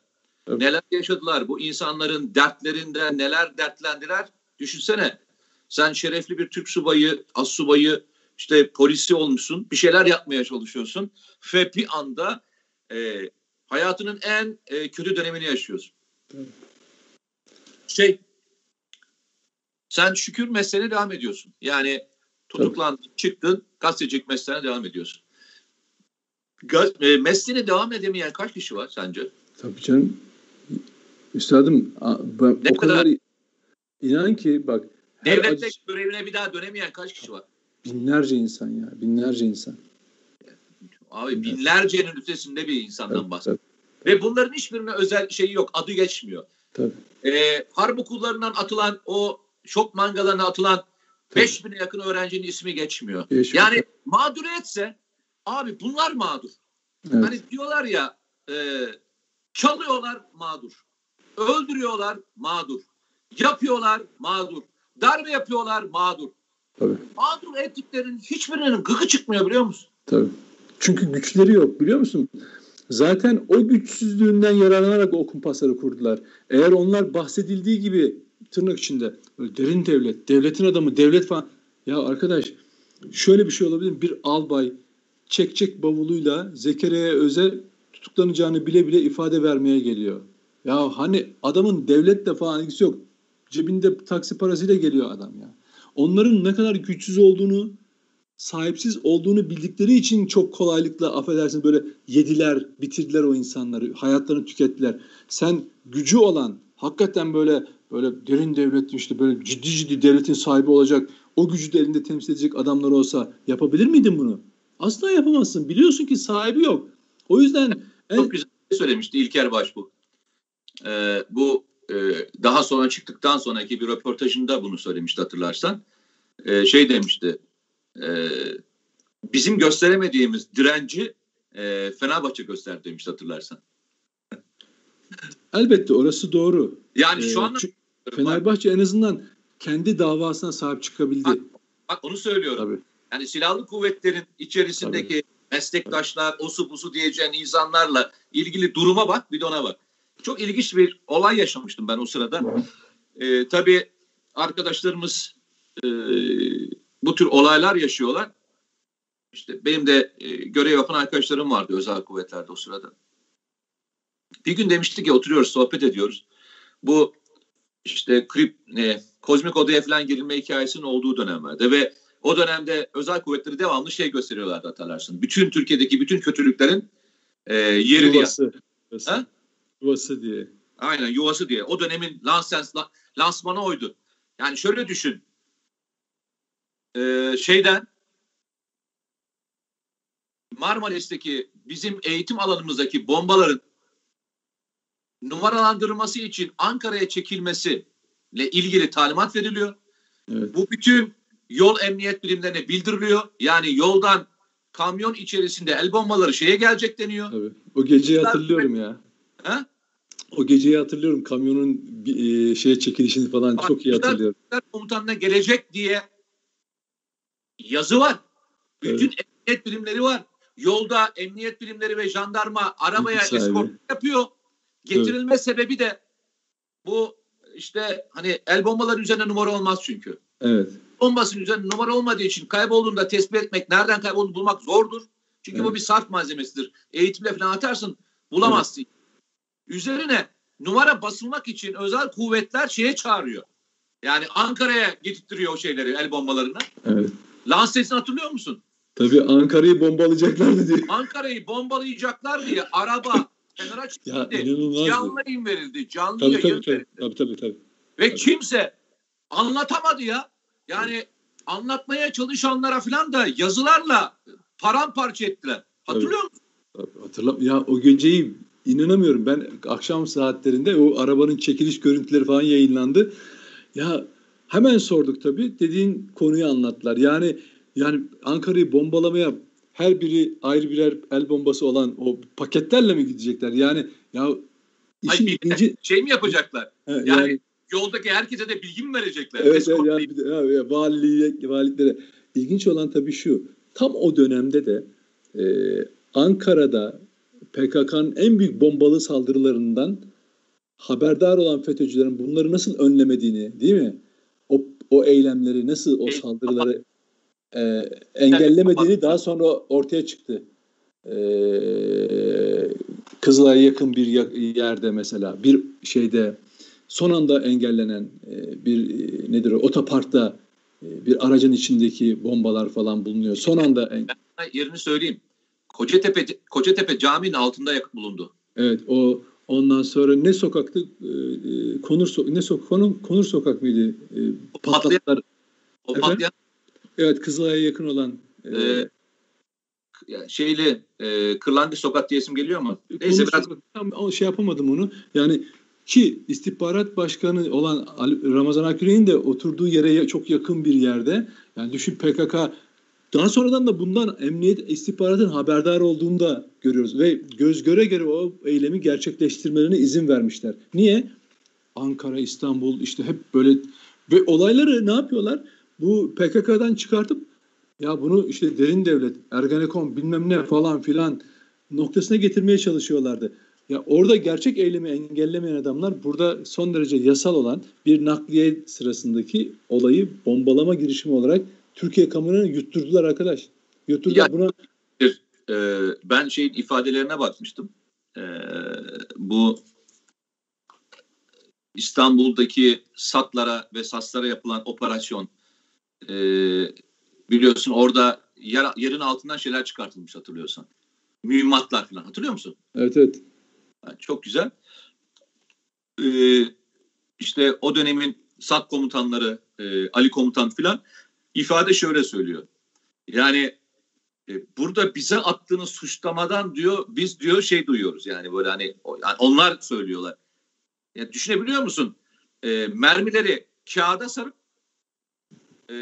Evet. Neler yaşadılar. Bu insanların dertlerinden neler dertlendiler. Düşünsene. Sen şerefli bir Türk subayı, as subayı, işte polisi olmuşsun. Bir şeyler yapmaya çalışıyorsun. Ve bir anda e, hayatının en e, kötü dönemini yaşıyorsun. Evet. Şey, sen şükür mesleğine devam ediyorsun. Yani tutuklandın, çıktın, gazetecilik mesleğine devam ediyorsun. Gaz, e, mesleğine devam edemeyen kaç kişi var sence? Tabii canım. Üstadım ben Ne o kadar, kadar? inan ki bak Devlette acı- görevine bir daha dönemeyen kaç kişi var? binlerce insan ya binlerce insan. Abi binlercenin ötesinde bir insandan Tabii, bahsediyoruz. tabii, Ve bunların hiçbirine özel şeyi yok. Adı geçmiyor. tabii. Ee, harp okullarından atılan o şok mangalarına atılan 5000'e yakın öğrencinin ismi geçmiyor. Geçmiyor. Yani mağduriyetse abi bunlar mağdur. Evet. Hani diyorlar ya e, çalıyorlar mağdur. Öldürüyorlar mağdur. Yapıyorlar mağdur. Darbe yapıyorlar mağdur. Tabii. Mağdur ettiklerinin hiçbirinin gıkı çıkmıyor biliyor musun? Tabii. Çünkü güçleri yok biliyor musun? Zaten o güçsüzlüğünden yararlanarak o kumpasları kurdular. Eğer onlar bahsedildiği gibi tırnak içinde derin devlet, devletin adamı, devlet falan. Ya arkadaş şöyle bir şey olabilir mi? Bir albay çekçek bavuluyla Zekeriya'ya öze tutuklanacağını bile bile ifade vermeye geliyor. Ya hani adamın devletle falan ilgisi yok. Cebinde taksi parasıyla geliyor adam ya. Onların ne kadar güçsüz olduğunu sahipsiz olduğunu bildikleri için çok kolaylıkla affedersin böyle yediler, bitirdiler o insanları, hayatlarını tükettiler. Sen gücü olan, hakikaten böyle böyle derin devlet işte böyle ciddi ciddi devletin sahibi olacak, o gücü de elinde temsil edecek adamlar olsa yapabilir miydin bunu? Asla yapamazsın. Biliyorsun ki sahibi yok. O yüzden en, Çok güzel şey söylemişti İlker Başbuğ. Ee, bu e, daha sonra çıktıktan sonraki bir röportajında bunu söylemişti hatırlarsan. Ee, şey demişti. e, bizim gösteremediğimiz direnci e, Fenerbahçe gösterdi demişti hatırlarsan. elbette orası doğru. Yani Ee, şu anda çünkü Fenerbahçe en azından kendi davasına sahip çıkabildi. Bak, bak onu söylüyorum. Tabii. Yani silahlı kuvvetlerin içerisindeki meslektaşlar, osu busu diyeceğin insanlarla ilgili duruma bak, bir de ona bak. Çok ilginç bir olay yaşamıştım ben o sırada. Ee, tabii arkadaşlarımız e, bu tür olaylar yaşıyorlar. İşte benim de e, görev yapan arkadaşlarım vardı özel kuvvetlerde o sırada. Bir gün demiştik ki oturuyoruz sohbet ediyoruz. Bu işte krip, ne, kozmik odaya falan girilme hikayesinin olduğu dönemlerde ve o dönemde özel kuvvetleri devamlı şey gösteriyorlardı hatırlarsın. Bütün Türkiye'deki bütün kötülüklerin e, yeri Yuvası. diye. Yuvası. Ha? Yuvası diye. Aynen yuvası diye. O dönemin lansens, lansmanı oydu. Yani şöyle düşün. Ee, şeyden Marmaris'teki bizim eğitim alanımızdaki bombaların numaralandırılması için Ankara'ya çekilmesiyle ilgili talimat veriliyor. Evet. Bu bütün yol emniyet birimlerine bildiriliyor. Yani yoldan kamyon içerisinde el bombaları şeye gelecek deniyor. Tabii. O geceyi hatırlıyorum ya. Ha? O geceyi hatırlıyorum. Kamyonun e, şeye çekilişini falan Bak, çok iyi hatırlıyorum. komutanına gelecek diye yazı var. Bütün emniyet birimleri var. Yolda emniyet birimleri ve jandarma arabaya eskort yapıyor. Getirilme sebebi de bu işte hani el bombaların üzerine numara olmaz çünkü. Evet. Bombasının üzerine numara olmadığı için kaybolduğunda tespit etmek, nereden kaybolduğunu bulmak zordur. Çünkü bu Evet. bir sarf malzemesidir. Eğitimle falan atarsın bulamazsın. Üzerine numara basılmak için özel kuvvetler şeye çağırıyor. Yani Ankara'ya getirtiyor o şeyleri, el bombalarını. Evet. Lans sesini hatırlıyor musun? Tabii Ankara'yı bombalayacaklardı diye. Ankara'yı bombalayacaklar diye araba kenara Ya çekildi. Canlı yayın verildi. Canlı Tabii yayın tabii tabii. verildi. Tabii tabii tabii. Ve Tabii. kimse anlatamadı ya. Yani anlatmaya çalışanlara falan da yazılarla paramparça ettiler. Hatırlıyor musun? Tabii, Hatırlam ya o geceyi inanamıyorum. Ben akşam saatlerinde o arabanın çekiliş görüntüleri falan yayınlandı. Ya hemen sorduk tabii. Dediğin konuyu anlattılar. Yani yani Ankara'yı bombalamaya her biri ayrı birer el bombası olan o paketlerle mi gidecekler? Yani ya işin Ay, bir de ilginci şey mi yapacaklar? He, Yani, yani yoldaki herkese de bilgi mi verecekler? Evet, Eskort yani bir de, ya, ya, valiliğe, valiliklere. İlginç olan tabii şu. Tam o dönemde de e, Ankara'da PKK'nın en büyük bombalı saldırılarından haberdar olan FETÖ'cülerin bunları nasıl önlemediğini değil mi? O, o eylemleri nasıl o E, saldırıları e, engellemediğini daha sonra ortaya çıktı. E, Kızılay'a yakın bir yerde mesela bir şeyde son anda engellenen e, bir e, nedir o otoparkta e, bir aracın içindeki bombalar falan bulunuyor. Son anda en- yerini söyleyeyim. Kocatepe, Kocatepe caminin altında yak- bulundu. evet o ondan sonra ne sokaktı E, e, Konur so- ne sok Konur, Konur sokak mıydı? E, patlattılar. O patlayan Evet Kızılay'a yakın olan e, e, ya şeyli e, Kırlangıç Sokak diye isim geliyor mu? Neyse biraz tam şey yapamadım onu. Yani ki istihbarat başkanı olan Ramazan Akgüre'nin de oturduğu yere çok yakın bir yerde. Yani düşün PKK daha sonradan da bundan emniyet istihbaratın haberdar olduğunu da görüyoruz. Ve göz göre göre o eylemi gerçekleştirmelerine izin vermişler. Niye? Ankara, İstanbul işte hep böyle ve olayları ne yapıyorlar? Bu PKK'dan çıkartıp ya bunu işte derin devlet, Ergenekon bilmem ne falan filan noktasına getirmeye çalışıyorlardı. Ya orada gerçek eylemi engellemeyen adamlar burada son derece yasal olan bir nakliye sırasındaki olayı bombalama girişimi olarak Türkiye kamuoyuna yutturdular arkadaş. Yutturdular Ya- buna e, ben şeyin ifadelerine bakmıştım. E, bu İstanbul'daki SAT'lara ve SAS'lara yapılan operasyon e, biliyorsun orada yer, yerin altından şeyler çıkartılmış hatırlıyorsan. Mühimmatlar falan hatırlıyor musun? evet evet Yani çok güzel. Ee, işte o dönemin SAT komutanları e, Ali komutan filan ifade şöyle söylüyor. Yani e, burada bize attığınız suçlamadan diyor biz diyor şey duyuyoruz yani böyle hani o- yani onlar söylüyorlar. Ya düşünebiliyor musun? E, mermileri kağıda sarıp e,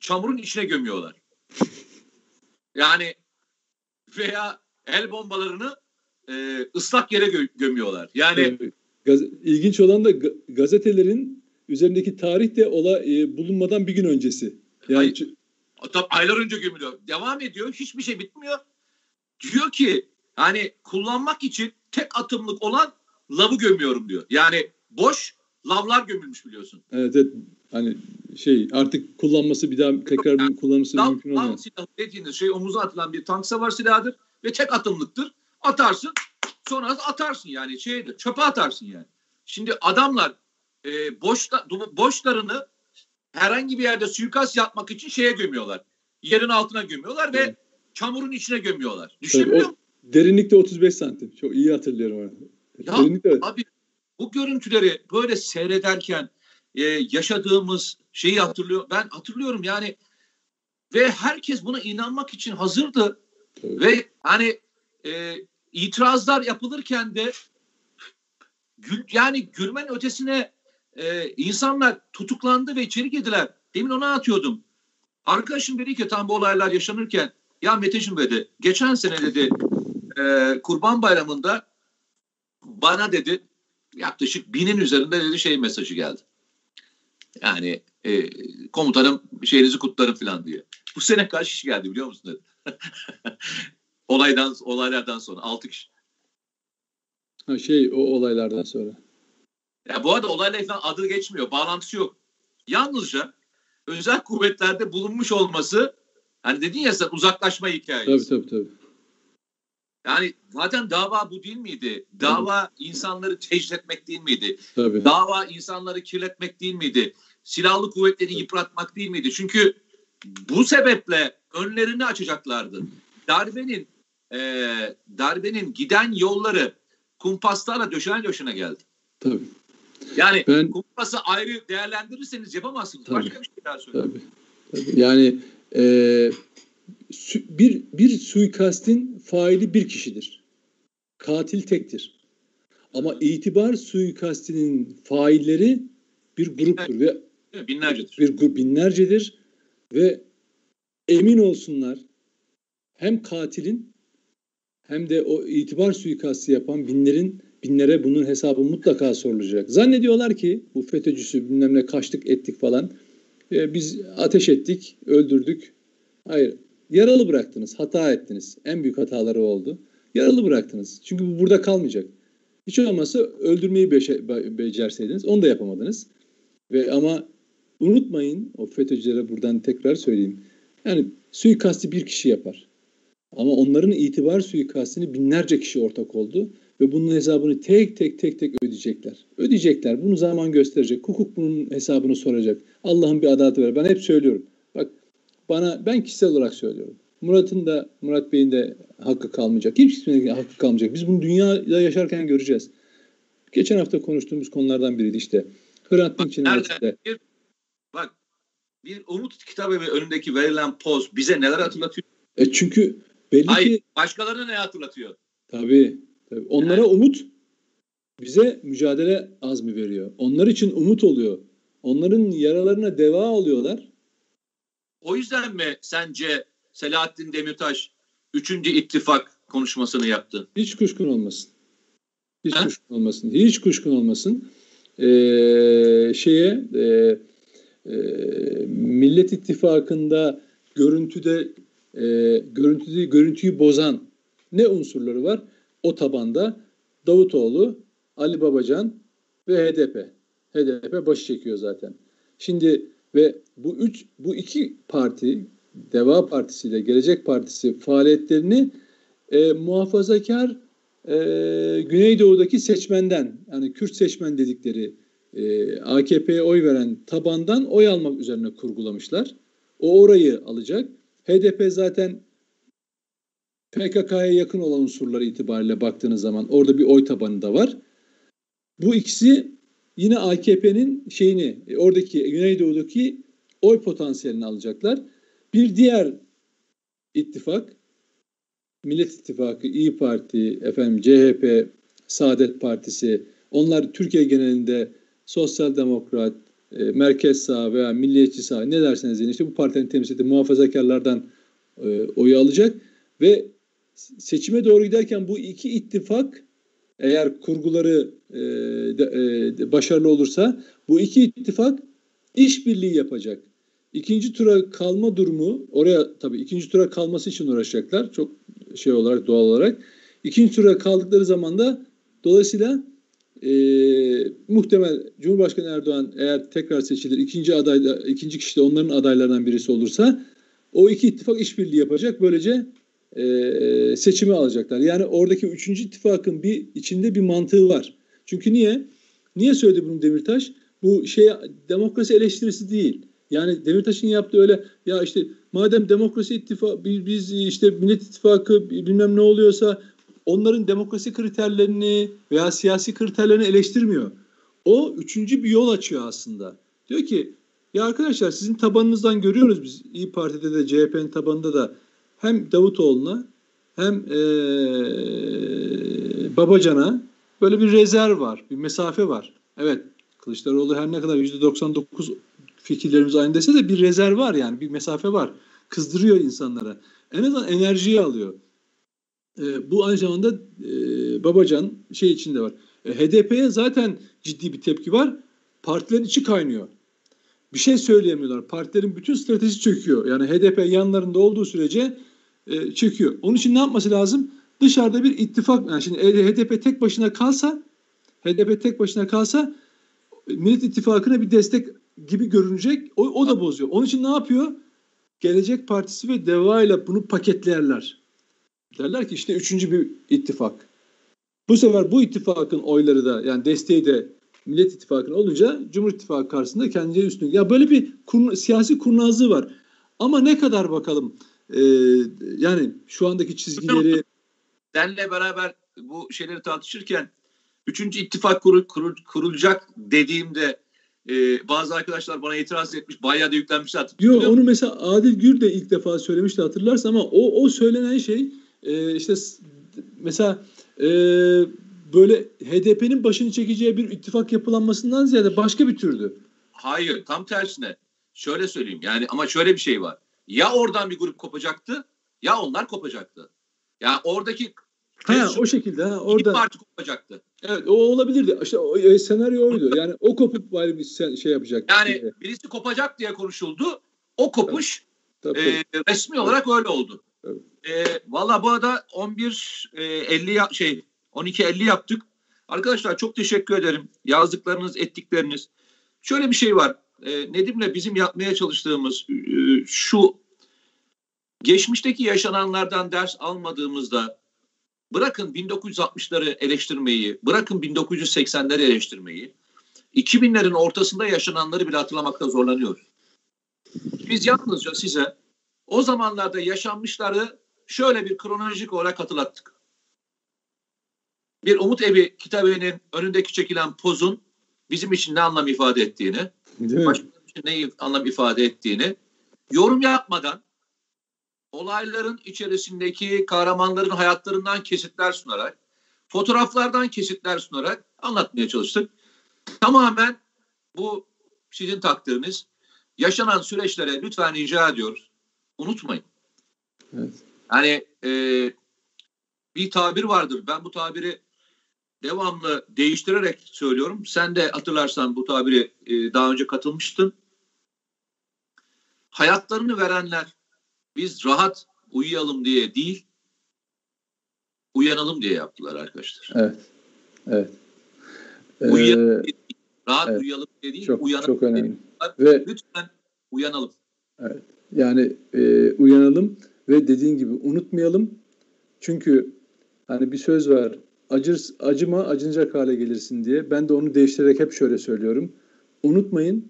çamurun içine gömüyorlar. Yani veya el bombalarını e, ıslak yere gö- gömüyorlar. Yani Ee, gaz- ilginç olan da ga- gazetelerin üzerindeki tarih de ola, e, bulunmadan bir gün öncesi. Yani ç- Tabii aylar önce gömülüyor. Devam ediyor. Hiçbir şey bitmiyor. Diyor ki hani kullanmak için tek atımlık olan lavı gömüyorum diyor. Yani boş lavlar gömülmüş biliyorsun. Evet, evet. Hani şey artık kullanması bir daha tekrar yani, kullanması lav, mümkün olmuyor. Lav silahı dediğiniz şey omuza atılan bir tank savar silahıdır ve tek atımlıktır. Atarsın sonra atarsın yani şeydir çöpe atarsın yani. Şimdi adamlar e, boşta, boşlarını herhangi bir yerde suikast yapmak için şeye gömüyorlar. Yerin altına gömüyorlar ve evet. çamurun içine gömüyorlar. Düşünebiliyor musun? Derinlikte 35 santim. Çok iyi hatırlıyorum onu. Ya Derinlikte... abi bu görüntüleri böyle seyrederken e, yaşadığımız şeyi hatırlıyor. Ben hatırlıyorum yani ve herkes buna inanmak için hazırdı. Evet. Ve hani e, itirazlar yapılırken de gül, yani gülmen ötesine e, insanlar tutuklandı ve içeri girdiler. Demin ona atıyordum. Arkadaşım dedi ki tam bu olaylar yaşanırken ya Meteciğim dedi geçen sene dedi e, Kurban Bayramı'nda bana dedi yaklaşık binin üzerinde dedi şey mesajı geldi. Yani e, komutanım şeyinizi kutlarım falan diye. Bu sene kaç kişi geldi biliyor musun dedi. Olaydan olaylardan sonra altı kişi. Ha şey o olaylardan sonra. Ya bu arada olayla falan adı geçmiyor. Bağlantısı yok. Yalnızca özel kuvvetlerde bulunmuş olması hani dedin ya sen uzaklaşma hikayesi. Tabii tabii tabii. Yani zaten dava bu değil miydi? Dava tabii. insanları tecrit etmek değil miydi? Tabii. Dava insanları kirletmek değil miydi? Silahlı kuvvetleri yıpratmak değil miydi? Çünkü bu sebeple önlerini açacaklardı. Darbenin e, darbenin giden yolları kumpaslarla döşene döşene geldi. Tabii. Yani ben, kumpası ayrı değerlendirirseniz yapamazsınız. Tabii, Başka bir şey daha söyleyeyim. Tabii, tabii. Yani e, bir, bir suikastin faili bir kişidir. Katil tektir. Ama itibar suikastinin failleri bir gruptur ve binlercedir. Bir grup binlercedir ve emin olsunlar hem katilin hem de o itibar suikastı yapan binlerin binlere bunun hesabı mutlaka sorulacak. Zannediyorlar ki bu FETÖ'cüsü bilmem ne kaçtık ettik falan. E, biz ateş ettik, öldürdük. Hayır, yaralı bıraktınız, hata ettiniz. En büyük hataları oldu. Yaralı bıraktınız. Çünkü bu burada kalmayacak. Hiç olmazsa öldürmeyi becerseydiniz onu da yapamadınız. Ve ama unutmayın o FETÖ'cülere buradan tekrar söyleyeyim. Yani suikasti bir kişi yapar. Ama onların itibar suikastini binlerce kişi ortak oldu ve bunun hesabını tek tek tek tek ödeyecekler. Ödeyecekler. Bunu zaman gösterecek. Hukuk bunun hesabını soracak. Allah'ın bir adaletı var. Ben hep söylüyorum. Bak bana ben kişisel olarak söylüyorum. Murat'ın da Murat Bey'in de hakkı kalmayacak. Kimsenin hakkı kalmayacak. Biz bunu dünyada yaşarken göreceğiz. Geçen hafta konuştuğumuz konulardan biriydi işte. Hrant Dink cinayetinde. Bak bir umut kitabı önündeki verilen poz bize neler hatırlatıyor? E çünkü belli Hayır, ki... başkalarına ne hatırlatıyor? Tabii. tabii. Onlara yani. umut bize mücadele azmi veriyor. Onlar için umut oluyor. Onların yaralarına deva oluyorlar. O yüzden mi sence Selahattin Demirtaş 3. ittifak konuşmasını yaptı? Hiç kuşkun olmasın. Hiç He? kuşkun olmasın. Hiç kuşkun olmasın. Ee, şeye e, e, Millet İttifakı'nda görüntüde e, görüntüyü, görüntüyü bozan ne unsurları var? O tabanda Davutoğlu, Ali Babacan ve HDP. HDP başı çekiyor zaten. Şimdi ve bu üç, bu iki parti, Deva Partisi ile Gelecek Partisi faaliyetlerini e, muhafazakar e, Güneydoğu'daki seçmenden, yani Kürt seçmen dedikleri e, AKP'ye oy veren tabandan oy almak üzerine kurgulamışlar. O orayı alacak. HDP zaten PKK'ya yakın olan unsurları itibariyle baktığınız zaman orada bir oy tabanı da var. Bu ikisi yine AKP'nin şeyini, e, oradaki Güneydoğu'daki oy potansiyelini alacaklar. Bir diğer ittifak, Millet İttifakı, İyi Parti, efendim CHP, Saadet Partisi, onlar Türkiye genelinde sosyal demokrat, e, merkez sağ veya milliyetçi sağ ne derseniz deyin işte bu partinin temsil ettiği muhafazakarlardan e, oyu alacak ve seçime doğru giderken bu iki ittifak eğer kurguları e, de, e, başarılı olursa bu iki ittifak işbirliği yapacak. İkinci tura kalma durumu oraya tabii ikinci tura kalması için uğraşacaklar. Çok şey olarak doğal olarak. İkinci tura kaldıkları zaman da dolayısıyla e, muhtemel Cumhurbaşkanı Erdoğan eğer tekrar seçilir ikinci adayda ikinci kişi de onların adaylarından birisi olursa o iki ittifak işbirliği yapacak. Böylece e, seçimi alacaklar. Yani oradaki üçüncü ittifakın bir içinde bir mantığı var. Çünkü niye? Niye söyledi bunu Demirtaş? Bu şey demokrasi eleştirisi değil. Yani Demirtaş'ın yaptığı öyle ya işte madem demokrasi ittifak biz işte Millet İttifakı bilmem ne oluyorsa onların demokrasi kriterlerini veya siyasi kriterlerini eleştirmiyor. O üçüncü bir yol açıyor aslında. Diyor ki ya arkadaşlar sizin tabanınızdan görüyoruz biz İyi Parti'de de CHP'nin tabanında da hem Davutoğlu'na hem ee, Babacan'a böyle bir rezerv var, bir mesafe var. Evet Kılıçdaroğlu her ne kadar %99 fikirlerimiz aynı dese de bir rezerv var yani bir mesafe var. Kızdırıyor insanlara. En azından enerjiyi alıyor. E, bu aynı zamanda e, Babacan şey içinde var. E, HDP'ye zaten ciddi bir tepki var. Partilerin içi kaynıyor. Bir şey söyleyemiyorlar. Partilerin bütün stratejisi çöküyor. Yani HDP yanlarında olduğu sürece e, çöküyor. Onun için ne yapması lazım? Dışarıda bir ittifak. Yani şimdi HDP tek başına kalsa HDP tek başına kalsa Millet İttifakı'na bir destek gibi görünecek. O, o da bozuyor. Onun için ne yapıyor? Gelecek Partisi ve DEVA ile bunu paketlerler. Derler ki işte üçüncü bir ittifak. Bu sefer bu ittifakın oyları da yani desteği de Millet İttifakı'nın olunca Cumhur İttifakı karşısında kendileri üstün. Ya böyle bir kur, siyasi kurnazlığı var. Ama ne kadar bakalım e, yani şu andaki çizgileri Senle beraber bu şeyleri tartışırken üçüncü ittifak kurul, kurul, kurulacak dediğimde e, bazı arkadaşlar bana itiraz etmiş. Bayağı da yüklenmişler. Yok onu mesela Adil Gür de ilk defa söylemişti hatırlarsın ama o, o söylenen şey e, işte mesela e, böyle HDP'nin başını çekeceği bir ittifak yapılanmasından ziyade başka bir türdü. Hayır tam tersine. Şöyle söyleyeyim yani ama şöyle bir şey var. Ya oradan bir grup kopacaktı ya onlar kopacaktı. Yani oradaki Ha, o şekilde ha orada. parti kopacaktı. Evet o olabilirdi. İşte o, e, senaryo oydu. Yani o kopup bari bir sen, şey yapacak. Yani diye. birisi kopacak diye konuşuldu. O kopuş tabii, tabii, tabii. E, resmi olarak öyle oldu. Evet. E, Valla bu arada 11 e, 50 şey 12 50 yaptık. Arkadaşlar çok teşekkür ederim. Yazdıklarınız, ettikleriniz. Şöyle bir şey var. E, Nedim'le bizim yapmaya çalıştığımız e, şu geçmişteki yaşananlardan ders almadığımızda bırakın 1960'ları eleştirmeyi, bırakın 1980'leri eleştirmeyi, 2000'lerin ortasında yaşananları bile hatırlamakta zorlanıyoruz. Biz yalnızca size o zamanlarda yaşanmışları şöyle bir kronolojik olarak hatırlattık. Bir Umut Evi kitabının önündeki çekilen pozun bizim için ne anlam ifade ettiğini, başkaları için ne anlam ifade ettiğini yorum yapmadan olayların içerisindeki kahramanların hayatlarından kesitler sunarak, fotoğraflardan kesitler sunarak anlatmaya çalıştık. Tamamen bu sizin takdiriniz. Yaşanan süreçlere lütfen rica ediyoruz. Unutmayın. Evet. Yani e, bir tabir vardır. Ben bu tabiri devamlı değiştirerek söylüyorum. Sen de hatırlarsan bu tabiri e, daha önce katılmıştın. Hayatlarını verenler biz rahat uyuyalım diye değil, uyanalım diye yaptılar arkadaşlar. Evet. Evet. Uyuyalım ee, rahat evet. uyuyalım diye değil, çok, uyanalım çok önemli. Ve, Lütfen uyanalım. Evet. Yani e, uyanalım ve dediğin gibi unutmayalım. Çünkü hani bir söz var. Acır, acıma acınacak hale gelirsin diye. Ben de onu değiştirerek hep şöyle söylüyorum. Unutmayın.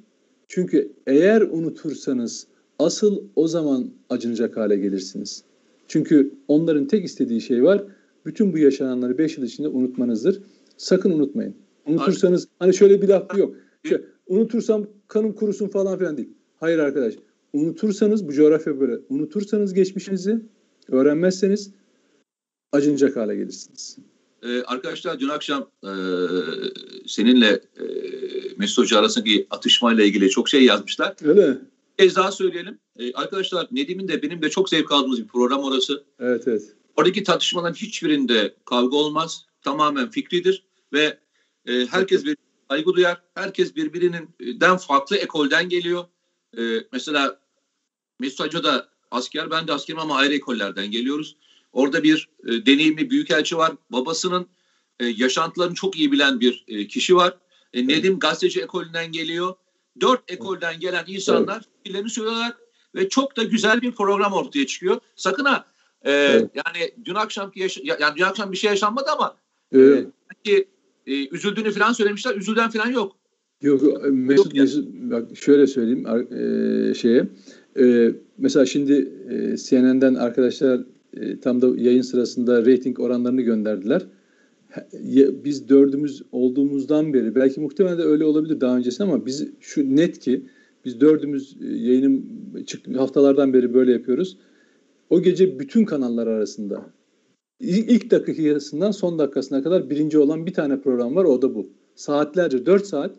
Çünkü eğer unutursanız Asıl o zaman acınacak hale gelirsiniz. Çünkü onların tek istediği şey var. Bütün bu yaşananları 5 yıl içinde unutmanızdır. Sakın unutmayın. Unutursanız hani şöyle bir laf yok. Şöyle, unutursam kanım kurusun falan filan değil. Hayır arkadaş. Unutursanız bu coğrafya böyle. Unutursanız geçmişinizi öğrenmezseniz acınacak hale gelirsiniz. Ee, arkadaşlar dün akşam e, seninle e, Mesut Hoca arasındaki atışmayla ilgili çok şey yazmışlar. Öyle kez daha söyleyelim. Ee, arkadaşlar Nedim'in de benim de çok zevk aldığımız bir program orası. Evet evet. Oradaki tartışmaların hiçbirinde kavga olmaz. Tamamen fikridir ve e, herkes bir saygı duyar. Herkes birbirinden farklı ekolden geliyor. E, mesela Mesut Hoca da asker, ben de askerim ama ayrı ekollerden geliyoruz. Orada bir e, deneyimli büyükelçi var. Babasının e, yaşantılarını çok iyi bilen bir e, kişi var. E, Nedim gazeteci ekolünden geliyor. Dört ekolden gelen insanlar fikirlerini söylüyorlar ve çok da güzel bir program ortaya çıkıyor. Sakın ha e, evet. yani dün akşamki yaş- yani dün akşam bir şey yaşanmadı ama evet. e, e, üzüldüğünü falan söylemişler. Üzülden falan yok. Yok Mesut, yok Mesut bak şöyle söyleyeyim e, şeye. E, mesela şimdi e, CNN'den arkadaşlar e, tam da yayın sırasında reyting oranlarını gönderdiler. Biz dördümüz olduğumuzdan beri belki muhtemelen de öyle olabilir daha öncesi ama biz şu net ki biz dördümüz e, yayının çıktı haftalardan beri böyle yapıyoruz. O gece bütün kanallar arasında ilk dakikasından son dakikasına kadar birinci olan bir tane program var o da bu. Saatlerce 4 saat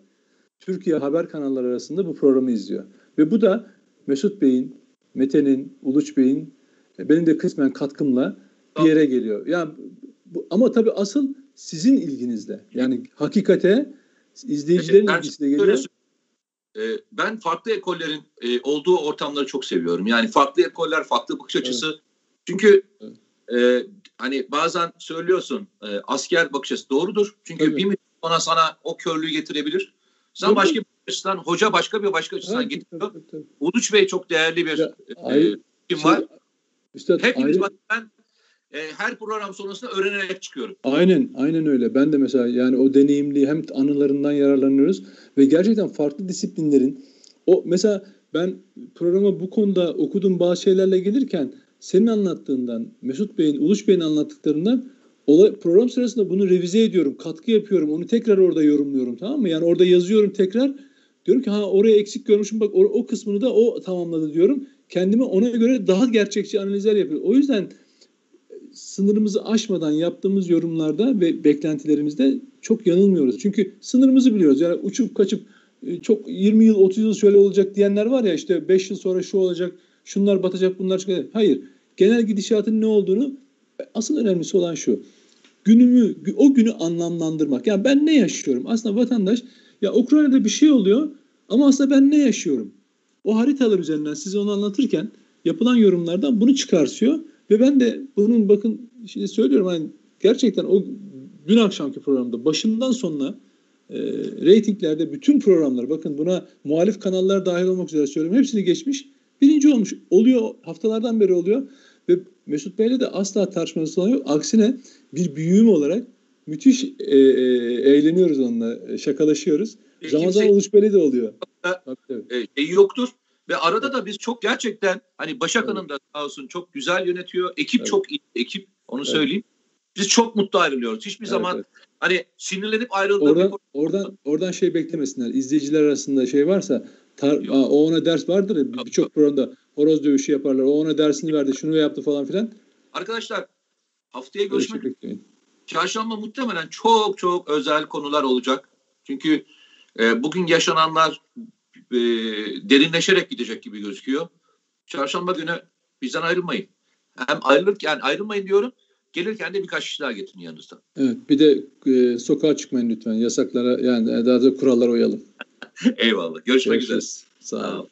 Türkiye haber kanalları arasında bu programı izliyor. Ve bu da Mesut Bey'in, Mete'nin, Uluç Bey'in e, benim de kısmen katkımla bir yere geliyor. Yani bu, ama tabii asıl sizin ilginizle. Yani hakikate izleyicilerin evet, ilgisiyle geliyor. E, ben farklı ekollerin e, olduğu ortamları çok seviyorum. Yani farklı ekoller, farklı bakış açısı. Evet. Çünkü evet. E, hani bazen söylüyorsun e, asker bakış açısı doğrudur. Çünkü evet. bir sonra sana o körlüğü getirebilir. Sen başka bir açıdan, hoca başka bir başka açıdan evet, getiriyor. Tabii, tabii. Uluç Bey çok değerli bir ya, e, kim var. Üstad, Hepimiz ayrı... ben e, her program sonrasında öğrenerek çıkıyorum. Aynen, aynen öyle. Ben de mesela yani o deneyimli hem anılarından yararlanıyoruz ve gerçekten farklı disiplinlerin o mesela ben programa bu konuda okuduğum bazı şeylerle gelirken senin anlattığından, Mesut Bey'in, Uluç Bey'in anlattıklarından olay, program sırasında bunu revize ediyorum, katkı yapıyorum, onu tekrar orada yorumluyorum tamam mı? Yani orada yazıyorum tekrar. Diyorum ki ha oraya eksik görmüşüm bak o, o kısmını da o tamamladı diyorum. Kendime ona göre daha gerçekçi analizler yapıyorum. O yüzden sınırımızı aşmadan yaptığımız yorumlarda ve beklentilerimizde çok yanılmıyoruz. Çünkü sınırımızı biliyoruz. Yani uçup kaçıp e, çok 20 yıl 30 yıl şöyle olacak diyenler var ya işte 5 yıl sonra şu olacak şunlar batacak bunlar çıkacak. Hayır. Genel gidişatın ne olduğunu asıl önemlisi olan şu. Günümü, o günü anlamlandırmak. Yani ben ne yaşıyorum? Aslında vatandaş ya Ukrayna'da bir şey oluyor ama aslında ben ne yaşıyorum? O haritalar üzerinden size onu anlatırken yapılan yorumlardan bunu çıkarsıyor ve ben de bunun bakın şimdi söylüyorum hani gerçekten o dün akşamki programda başından sonuna e, reytinglerde bütün programlar bakın buna muhalif kanallar dahil olmak üzere söylüyorum hepsini geçmiş birinci olmuş oluyor haftalardan beri oluyor ve Mesut Bey'le de asla tartışması olan yok aksine bir büyüğüm olarak müthiş e, e, eğleniyoruz onunla şakalaşıyoruz e, zaman zaman Bey'le de oluyor. E, şey yoktur ve arada da biz çok gerçekten hani Başak evet. Hanım da sağ olsun çok güzel yönetiyor. Ekip evet. çok iyi ekip onu evet. söyleyeyim. Biz çok mutlu ayrılıyoruz. Hiçbir evet, zaman evet. hani sinirlenip ayrıldığımız oradan, bir... oradan oradan şey beklemesinler. İzleyiciler arasında şey varsa tar, aa, o ona ders vardır birçok programda horoz dövüşü yaparlar. O ona dersini verdi, şunu yaptı falan filan. Arkadaşlar haftaya görüşmek üzere. Çarşamba muhtemelen çok çok özel konular olacak. Çünkü e, bugün yaşananlar e, derinleşerek gidecek gibi gözüküyor. Çarşamba günü bizden ayrılmayın. Hem ayrılırken ayrılmayın diyorum. Gelirken de birkaç kişi daha getirin yanınızda. Evet bir de e, sokağa çıkmayın lütfen. Yasaklara yani daha da kurallara uyalım. Eyvallah. Görüşmek Görüşürüz. üzere. Sağ olun.